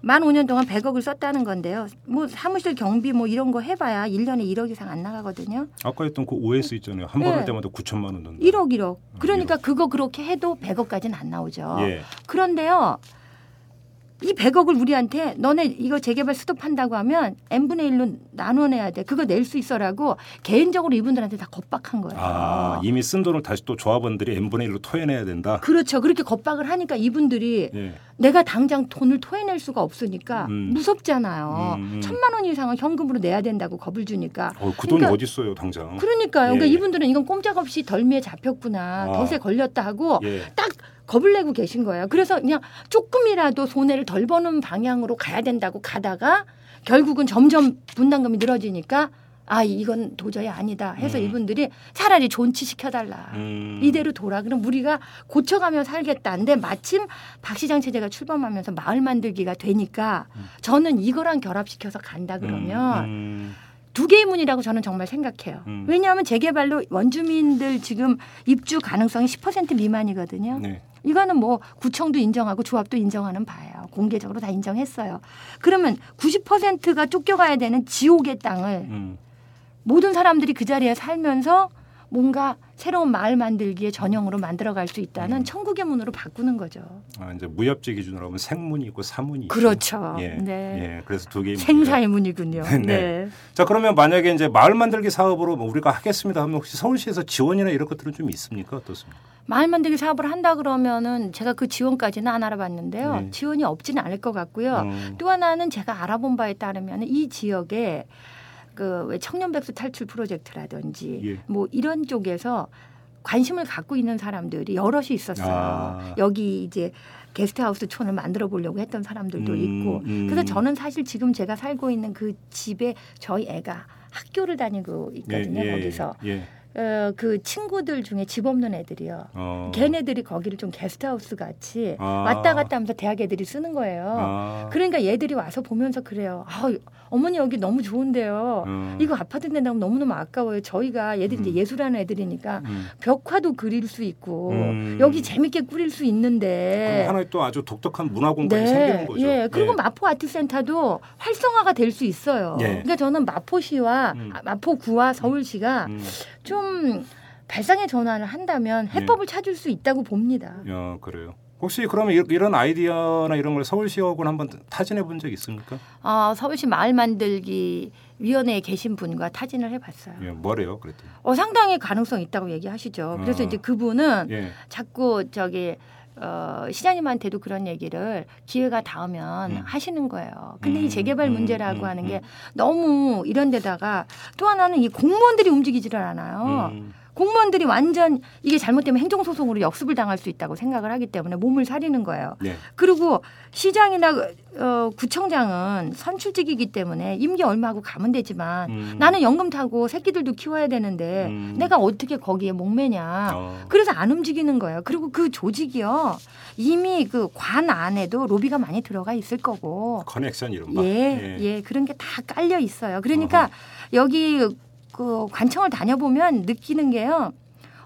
만 5년 동안 100억을 썼다는 건데요. 뭐 사무실 경비 뭐 이런 거 해봐야 1년에 1억 이상 안 나가거든요. 아까 했던 그 OS 있잖아요. 한 번할 예. 때마다 9천만 원 든다. 1억 1억. 그러니까 그거 그렇게 해도 100억까지는 안 나오죠. 예. 그런데요. 이 100억을 우리한테 너네 이거 재개발 수도판다고 하면 n분의 1로 나눠내야 돼. 그거 낼 수 있어라고 개인적으로 이분들한테 다 겁박한 거예요. 아 이미 쓴 돈을 다시 또 조합원들이 n분의 1로 토해내야 된다. 그렇죠. 그렇게 겁박을 하니까 이분들이 예. 내가 당장 돈을 토해낼 수가 없으니까 음. 무섭잖아요. 음, 음. 천만 원 이상은 현금으로 내야 된다고 겁을 주니까. 어, 그 돈이 그러니까- 어디 있어요, 당장? 그러니까요. 예. 그러니까 이분들은 이건 꼼짝없이 덜미에 잡혔구나. 아. 덫에 걸렸다 하고 예. 딱 겁을 내고 계신 거예요. 그래서 그냥 조금이라도 손해를 덜 버는 방향으로 가야 된다고 가다가 결국은 점점 분담금이 늘어지니까 아 이건 도저히 아니다 해서 음. 이분들이 차라리 존치시켜달라. 음. 이대로 돌아. 그럼 우리가 고쳐가며 살겠다는데 마침 박시장 체제가 출범하면서 마을 만들기가 되니까 저는 이거랑 결합시켜서 간다 그러면 음, 두 개의 문이라고 저는 정말 생각해요. 음. 왜냐하면 재개발로 원주민들 지금 입주 가능성이 10% 미만이거든요. 음. 네. 이거는 뭐 구청도 인정하고 조합도 인정하는 바예요. 공개적으로 다 인정했어요. 그러면 90%가 쫓겨가야 되는 지옥의 땅을 음. 모든 사람들이 그 자리에 살면서 뭔가 새로운 마을 만들기의 전형으로 만들어갈 수 있다는 음. 천국의 문으로 바꾸는 거죠. 아, 이제 무협지 기준으로 하면 생문이 있고 사문이 있고. 그렇죠. 예. 네. 예. 그래서 두 개의 생사의 문이군요. (laughs) 네. 네. 자 그러면 만약에 이제 마을 만들기 사업으로 뭐 우리가 하겠습니다 하면 혹시 서울시에서 지원이나 이런 것들은 좀 있습니까 어떻습니까? 마을 만들기 사업을 한다 그러면은 제가 그 지원까지는 안 알아봤는데요. 네. 지원이 없지는 않을 것 같고요. 음. 또 하나는 제가 알아본 바에 따르면 이 지역에 그왜 청년 백수 탈출 프로젝트라든지 예. 뭐 이런 쪽에서 관심을 갖고 있는 사람들이 여럿이 있었어요. 아. 여기 이제 게스트하우스 촌을 만들어 보려고 했던 사람들도 음, 있고. 음. 그래서 저는 사실 지금 제가 살고 있는 그 집에 저희 애가 학교를 다니고 있거든요. 거기서 예. 어, 그 친구들 중에 집 없는 애들이요. 어. 걔네들이 거기를 좀 게스트하우스 같이 아. 왔다 갔다 하면서 대학 애들이 쓰는 거예요. 아. 그러니까 얘들이 와서 보면서 그래요. 아, 어머니 여기 너무 좋은데요. 음. 이거 아파트 된다면 너무너무 아까워요. 저희가 얘들 이제 음. 예술하는 애들이니까 음. 벽화도 그릴 수 있고 음. 여기 재밌게 꾸릴 수 있는데 하나의 또 아주 독특한 문화 공간이 생기는 거죠. 예. 그리고 예. 마포 아트센터도 활성화가 될 수 있어요. 예. 그러니까 저는 마포시와 음. 아, 마포구와 서울시가 음. 좀 발상의 전환을 한다면 예. 해법을 찾을 수 있다고 봅니다. 야, 그래요. 혹시 그러면 이- 이런 아이디어나 이런 걸 서울시하고는 한번 타진해 본 적 있습니까? 아, 서울시 마을 만들기 위원회에 계신 분과 타진을 해봤어요. 예, 뭐래요? 그랬더니. 어, 상당히 가능성 있다고 얘기하시죠. 그래서 어. 이제 그분은 예. 자꾸 저기 어, 시장님한테도 그런 얘기를 기회가 닿으면 음. 하시는 거예요. 근데 음, 이 재개발 음, 문제라고 음, 하는 음. 게 너무 이런 데다가 또 하나는 이 공무원들이 움직이지를 않아요. 음. 공무원들이 완전 이게 잘못되면 행정소송으로 역습을 당할 수 있다고 생각을 하기 때문에 몸을 사리는 거예요. 예. 그리고 시장이나 어, 구청장은 선출직이기 때문에 임기 얼마 하고 가면 되지만 음. 나는 연금 타고 새끼들도 키워야 되는데 음. 내가 어떻게 거기에 목매냐. 어. 그래서 안 움직이는 거예요. 그리고 그 조직이요. 이미 그 관 안에도 로비가 많이 들어가 있을 거고. 커넥션 이른바. 예, 예, 그런 게 다 깔려 있어요. 그러니까 어허. 여기 그 관청을 다녀보면 느끼는 게요.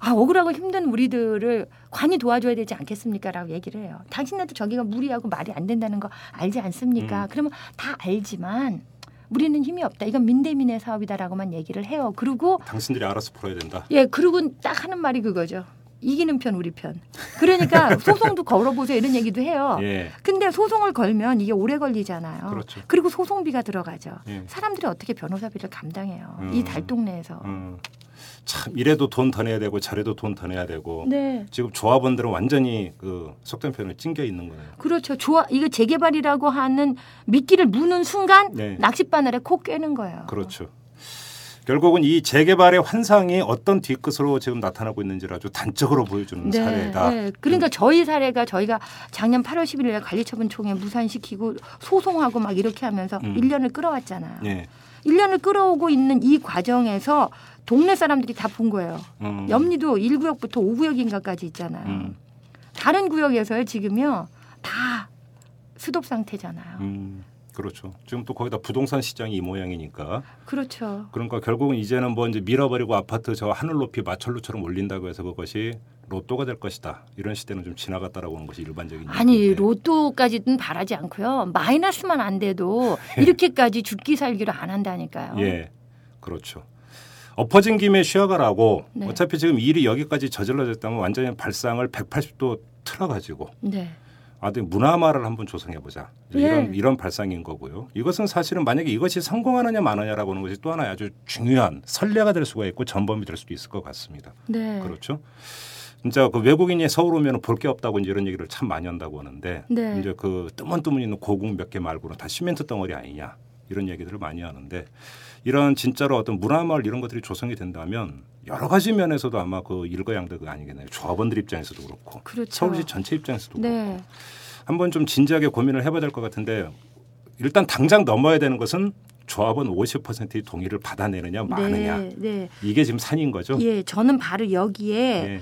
아, 억울하고 힘든 우리들을 관이 도와줘야 되지 않겠습니까 라고 얘기를 해요. 당신네도 저기가 무리하고 말이 안 된다는 거 알지 않습니까? 음. 그러면 다 알지만 우리는 힘이 없다. 이건 민대민의 사업이다라고만 얘기를 해요. 그리고 당신들이 알아서 풀어야 된다. 예, 그리고 딱 하는 말이 그거죠. 이기는 편 우리 편. 그러니까 (laughs) 소송도 걸어보세요 이런 얘기도 해요. 예. 근데 소송을 걸면 이게 오래 걸리잖아요. 그렇죠. 리고 소송비가 들어가죠. 예. 사람들이 어떻게 변호사비를 감당해요? 음. 이 달동네에서. 음. 참 이래도 돈 더 내야 되고 저래도 돈 더 내야 되고 네. 지금 조합원들은 완전히 그 속된 표현을 찡겨 있는 거예요. 그렇죠. 좋아. 이거 재개발이라고 하는 미끼를 무는 순간 네. 낚싯바늘에 코 꿰는 거예요. 그렇죠. 결국은 이 재개발의 환상이 어떤 뒤끝으로 지금 나타나고 있는지를 아주 단적으로 보여주는 네, 사례다. 네. 그러니까 저희 사례가 저희가 작년 8월 11일에 관리처분 총회 무산시키고 소송하고 막 이렇게 하면서 음. 일 1년을 끌어왔잖아요. 예. 일 1년을 끌어오고 있는 이 과정에서 동네 사람들이 다 본 거예요. 음. 염리도 1구역부터 5구역인가까지 있잖아요. 음. 다른 구역에서요 지금요 다 수독 상태잖아요. 음. 그렇죠. 지금 또 거기다 부동산 시장이 이 모양이니까 그렇죠. 그러니까 결국은 이제는 뭐 이제 밀어버리고 아파트 저 하늘 높이 마철루처럼 올린다고 해서 그것이 로또가 될 것이다. 이런 시대는 좀 지나갔다라고 하는 것이 일반적인 아니 얘기인데. 로또까지는 바라지 않고요 마이너스만 안 돼도 (laughs) 이렇게까지 죽기 살기로 안 한다니까요. 예, 그렇죠. 엎어진 김에 쉬어가라고 네. 어차피 지금 일이 여기까지 저질러졌다면 완전히 발상을 180도 틀어가지고 네. 아, 네, 문화마를 한번 조성해 보자. 예. 이런 이런 발상인 거고요. 이것은 사실은 만약에 이것이 성공하느냐 마느냐라고 하는 것이 또 하나의 아주 중요한 선례가 될 수가 있고 전범이 될 수도 있을 것 같습니다. 네. 그렇죠. 진짜 그 외국인이 서울 오면 볼 게 없다고 이제 이런 얘기를 참 많이 한다고 하는데 네. 이제 그 뜨문뜨문 있는 고궁 몇 개 말고는 다 시멘트 덩어리 아니냐 이런 얘기들을 많이 하는데 이런 진짜로 어떤 문화마을 이런 것들이 조성이 된다면 여러 가지 면에서도 아마 그 일거양득 아니겠나요. 조합원들 입장에서도 그렇고 그렇죠. 서울시 전체 입장에서도 그렇고 네. 한번 좀 진지하게 고민을 해봐야 될 것 같은데 일단 당장 넘어야 되는 것은 조합원 50%의 동의를 받아내느냐 마느냐 네. 네. 이게 지금 산인 거죠. 예, 저는 바로 여기에 예.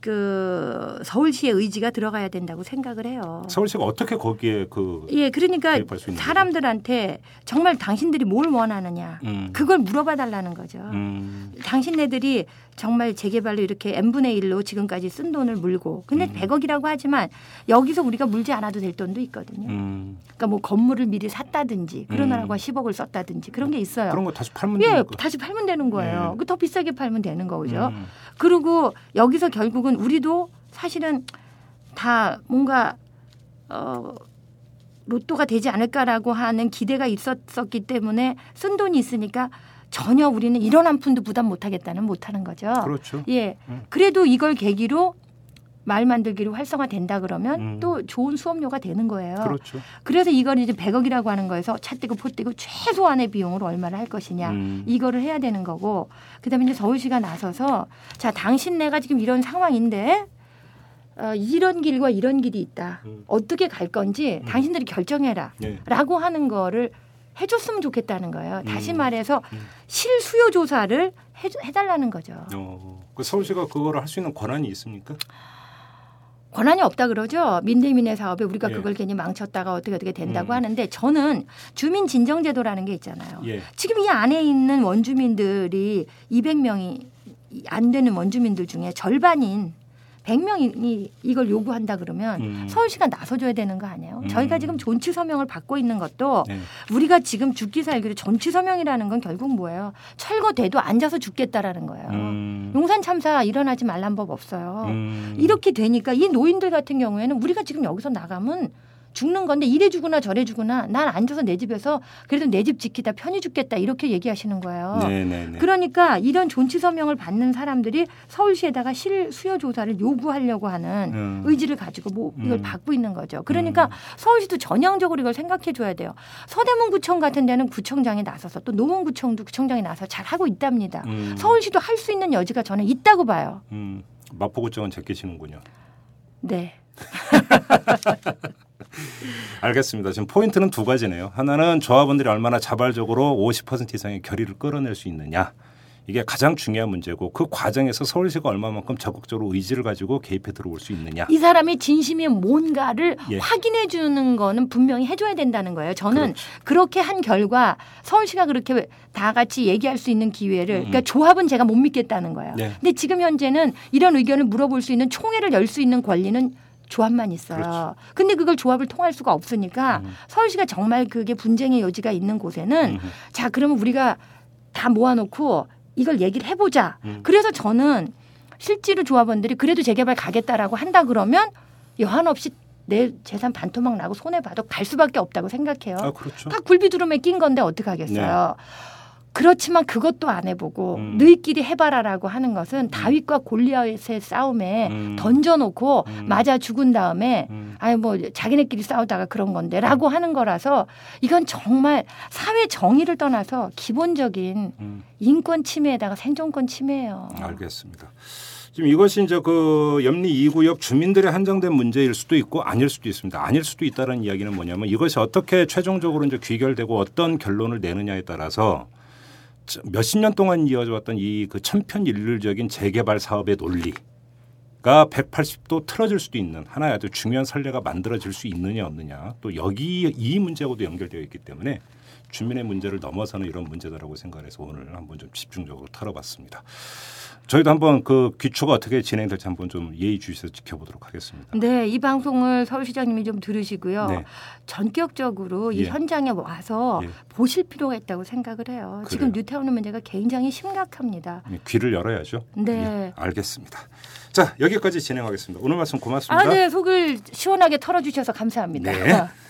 그 서울시의 의지가 들어가야 된다고 생각을 해요. 서울시가 어떻게 거기에 그 예, 그러니까 사람들한테 정말 당신들이 뭘 원하느냐 음. 그걸 물어봐 달라는 거죠. 음. 당신네들이 정말 재개발로 이렇게 n분의 1로 지금까지 쓴 돈을 물고 근데 음. 100억이라고 하지만 여기서 우리가 물지 않아도 될 돈도 있거든요. 음. 그러니까 뭐 건물을 미리 샀다든지 그러느라고 음. 10억을 썼다든지 그런 게 있어요. 그런 거 다시 팔면 예, 되니까. 다시 팔면 되는 거예요. 예. 그더 비싸게 팔면 되는 거죠. 음. 그리고 여기서 결국은 우리도 사실은 다 뭔가 어 로또가 되지 않을까라고 하는 기대가 있었었기 때문에 쓴 돈이 있으니까 전혀 우리는 이런 한 푼도 부담 못 하겠다는 못 하는 거죠. 그렇죠. 예. 음. 그래도 이걸 계기로 말 만들기로 활성화된다 그러면 음. 또 좋은 수업료가 되는 거예요. 그렇죠. 그래서 이걸 이제 100억이라고 하는 거에서 차 떼고 포 떼고 최소한의 비용으로 얼마를 할 것이냐 음. 이거를 해야 되는 거고 그다음에 이제 서울시가 나서서 자 당신네가 지금 이런 상황인데 어, 이런 길과 이런 길이 있다 음. 어떻게 갈 건지 당신들이 결정해라라고 예. 하는 거를 해줬으면 좋겠다는 거예요. 다시 음. 말해서 음. 실수요 조사를 해, 해달라는 거죠. 어, 그 서울시가 그거를 할 수 있는 권한이 있습니까? 권한이 없다 그러죠. 민대민의 사업에 우리가 예. 그걸 괜히 망쳤다가 어떻게 어떻게 된다고 음. 하는데 저는 주민 진정 제도라는 게 있잖아요. 예. 지금 이 안에 있는 원주민들이 200명이 안 되는 원주민들 중에 절반인 100명이 이걸 요구한다 그러면 음. 서울시가 나서줘야 되는 거 아니에요? 음. 저희가 지금 존치 서명을 받고 있는 것도 네. 우리가 지금 죽기 살기로 존치 서명이라는 건 결국 뭐예요? 철거돼도 앉아서 죽겠다라는 거예요. 음. 용산 참사 일어나지 말란 법 없어요. 음. 이렇게 되니까 이 노인들 같은 경우에는 우리가 지금 여기서 나가면 죽는 건데 이래 주거나 저래 주거나 난 앉아서 내 집에서 그래도 내 집 지키다 편히 죽겠다 이렇게 얘기하시는 거예요. 네네네. 그러니까 이런 존치 서명을 받는 사람들이 서울시에다가 실 수요 조사를 요구하려고 하는 음. 의지를 가지고 뭐 이걸 음. 받고 있는 거죠. 그러니까 음. 서울시도 전향적으로 이걸 생각해 줘야 돼요. 서대문구청 같은 데는 구청장이 나서서 또 노원구청도 구청장이 나서 잘 하고 있답니다. 음. 서울시도 할 수 있는 여지가 저는 있다고 봐요. 음. 마포구청은 제끼시는군요. 네. (laughs) (laughs) 알겠습니다. 지금 포인트는 두 가지네요. 하나는 조합원들이 얼마나 자발적으로 50% 이상의 결의를 끌어낼 수 있느냐. 이게 가장 중요한 문제고 그 과정에서 서울시가 얼마만큼 적극적으로 의지를 가지고 개입해 들어올 수 있느냐. 이 사람이 진심이 뭔가를 예. 확인해 주는 거는 분명히 해줘야 된다는 거예요. 저는 그렇죠. 그렇게 한 결과 서울시가 그렇게 다 같이 얘기할 수 있는 기회를 음. 그러니까 조합은 제가 못 믿겠다는 거예요. 네. 근데 지금 현재는 이런 의견을 물어볼 수 있는 총회를 열 수 있는 권리는 조합만 있어요. 그렇죠. 근데 그걸 조합을 통할 수가 없으니까 음. 서울시가 정말 그게 분쟁의 여지가 있는 곳에는 음. 자 그러면 우리가 다 모아놓고 이걸 얘기를 해보자. 음. 그래서 저는 실제로 조합원들이 그래도 재개발 가겠다라고 한다 그러면 여한 없이 내 재산 반토막 나고 손해 봐도 갈 수밖에 없다고 생각해요. 아 그렇죠. 다 굴비두름에 낀 건데 어떻게 하겠어요. 그렇지만 그것도 안 해보고 음. 너희끼리 해봐라라고 하는 것은 다윗과 골리앗의 싸움에 음. 던져놓고 음. 맞아 죽은 다음에 음. 아니 뭐 자기네끼리 싸우다가 그런 건데라고 하는 거라서 이건 정말 사회 정의를 떠나서 기본적인 음. 인권 침해에다가 생존권 침해예요. 알겠습니다. 지금 이것이 이제 그 염리 2구역 주민들의 한정된 문제일 수도 있고 아닐 수도 있습니다. 아닐 수도 있다는 이야기는 뭐냐면 이것이 어떻게 최종적으로 이제 귀결되고 어떤 결론을 내느냐에 따라서 몇십 년 동안 이어져 왔던 이 그 천편일률적인 재개발 사업의 논리 가 180도 틀어질 수도 있는 하나의 아주 중요한 선례가 만들어질 수 있느냐 없느냐 또 여기 이 문제하고도 연결되어 있기 때문에 주민의 문제를 넘어서는 이런 문제다라고 생각해서 오늘 한번 좀 집중적으로 털어봤습니다. 저희도 한번 그 귀초가 어떻게 진행될지 한번 좀 예의 주시해서 지켜보도록 하겠습니다. 네, 이 방송을 서울시장님이 좀 들으시고요. 네. 전격적으로 이 예. 현장에 와서 예. 보실 필요가 있다고 생각을 해요. 지금 뉴타운의 문제가 굉장히 심각합니다. 귀를 열어야죠. 네. 예, 알겠습니다. 자, 여기 여기까지 진행하겠습니다. 오늘 말씀 고맙습니다. 아, 네, 속을 시원하게 털어주셔서 감사합니다. 네. (laughs)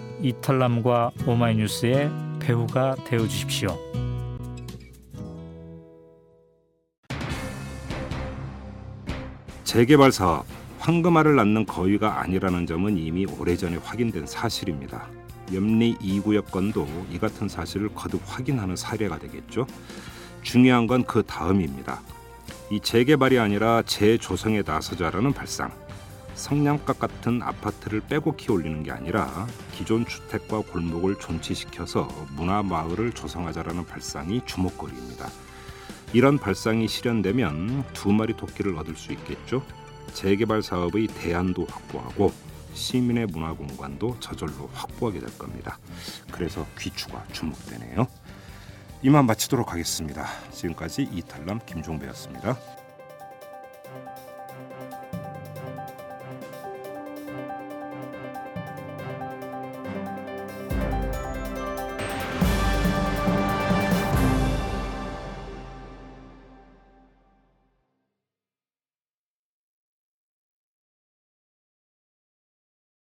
이털남과 오마이뉴스의 배우가 되어 주십시오. 재개발 사업 황금알을 낳는 거위가 아니라는 점은 이미 오래전에 확인된 사실입니다. 염리 2구역 건도 이 같은 사실을 거듭 확인하는 사례가 되겠죠. 중요한 건 그 다음입니다. 이 재개발이 아니라 재조성에 나서자라는 발상. 성냥갑 같은 아파트를 빼곡히 올리는 게 아니라 기존 주택과 골목을 존치시켜서 문화 마을을 조성하자라는 발상이 주목거리입니다. 이런 발상이 실현되면 두 마리 토끼를 얻을 수 있겠죠. 재개발 사업의 대안도 확보하고 시민의 문화 공간도 저절로 확보하게 될 겁니다. 그래서 귀추가 주목되네요. 이만 마치도록 하겠습니다. 지금까지 이탈남 김종배였습니다.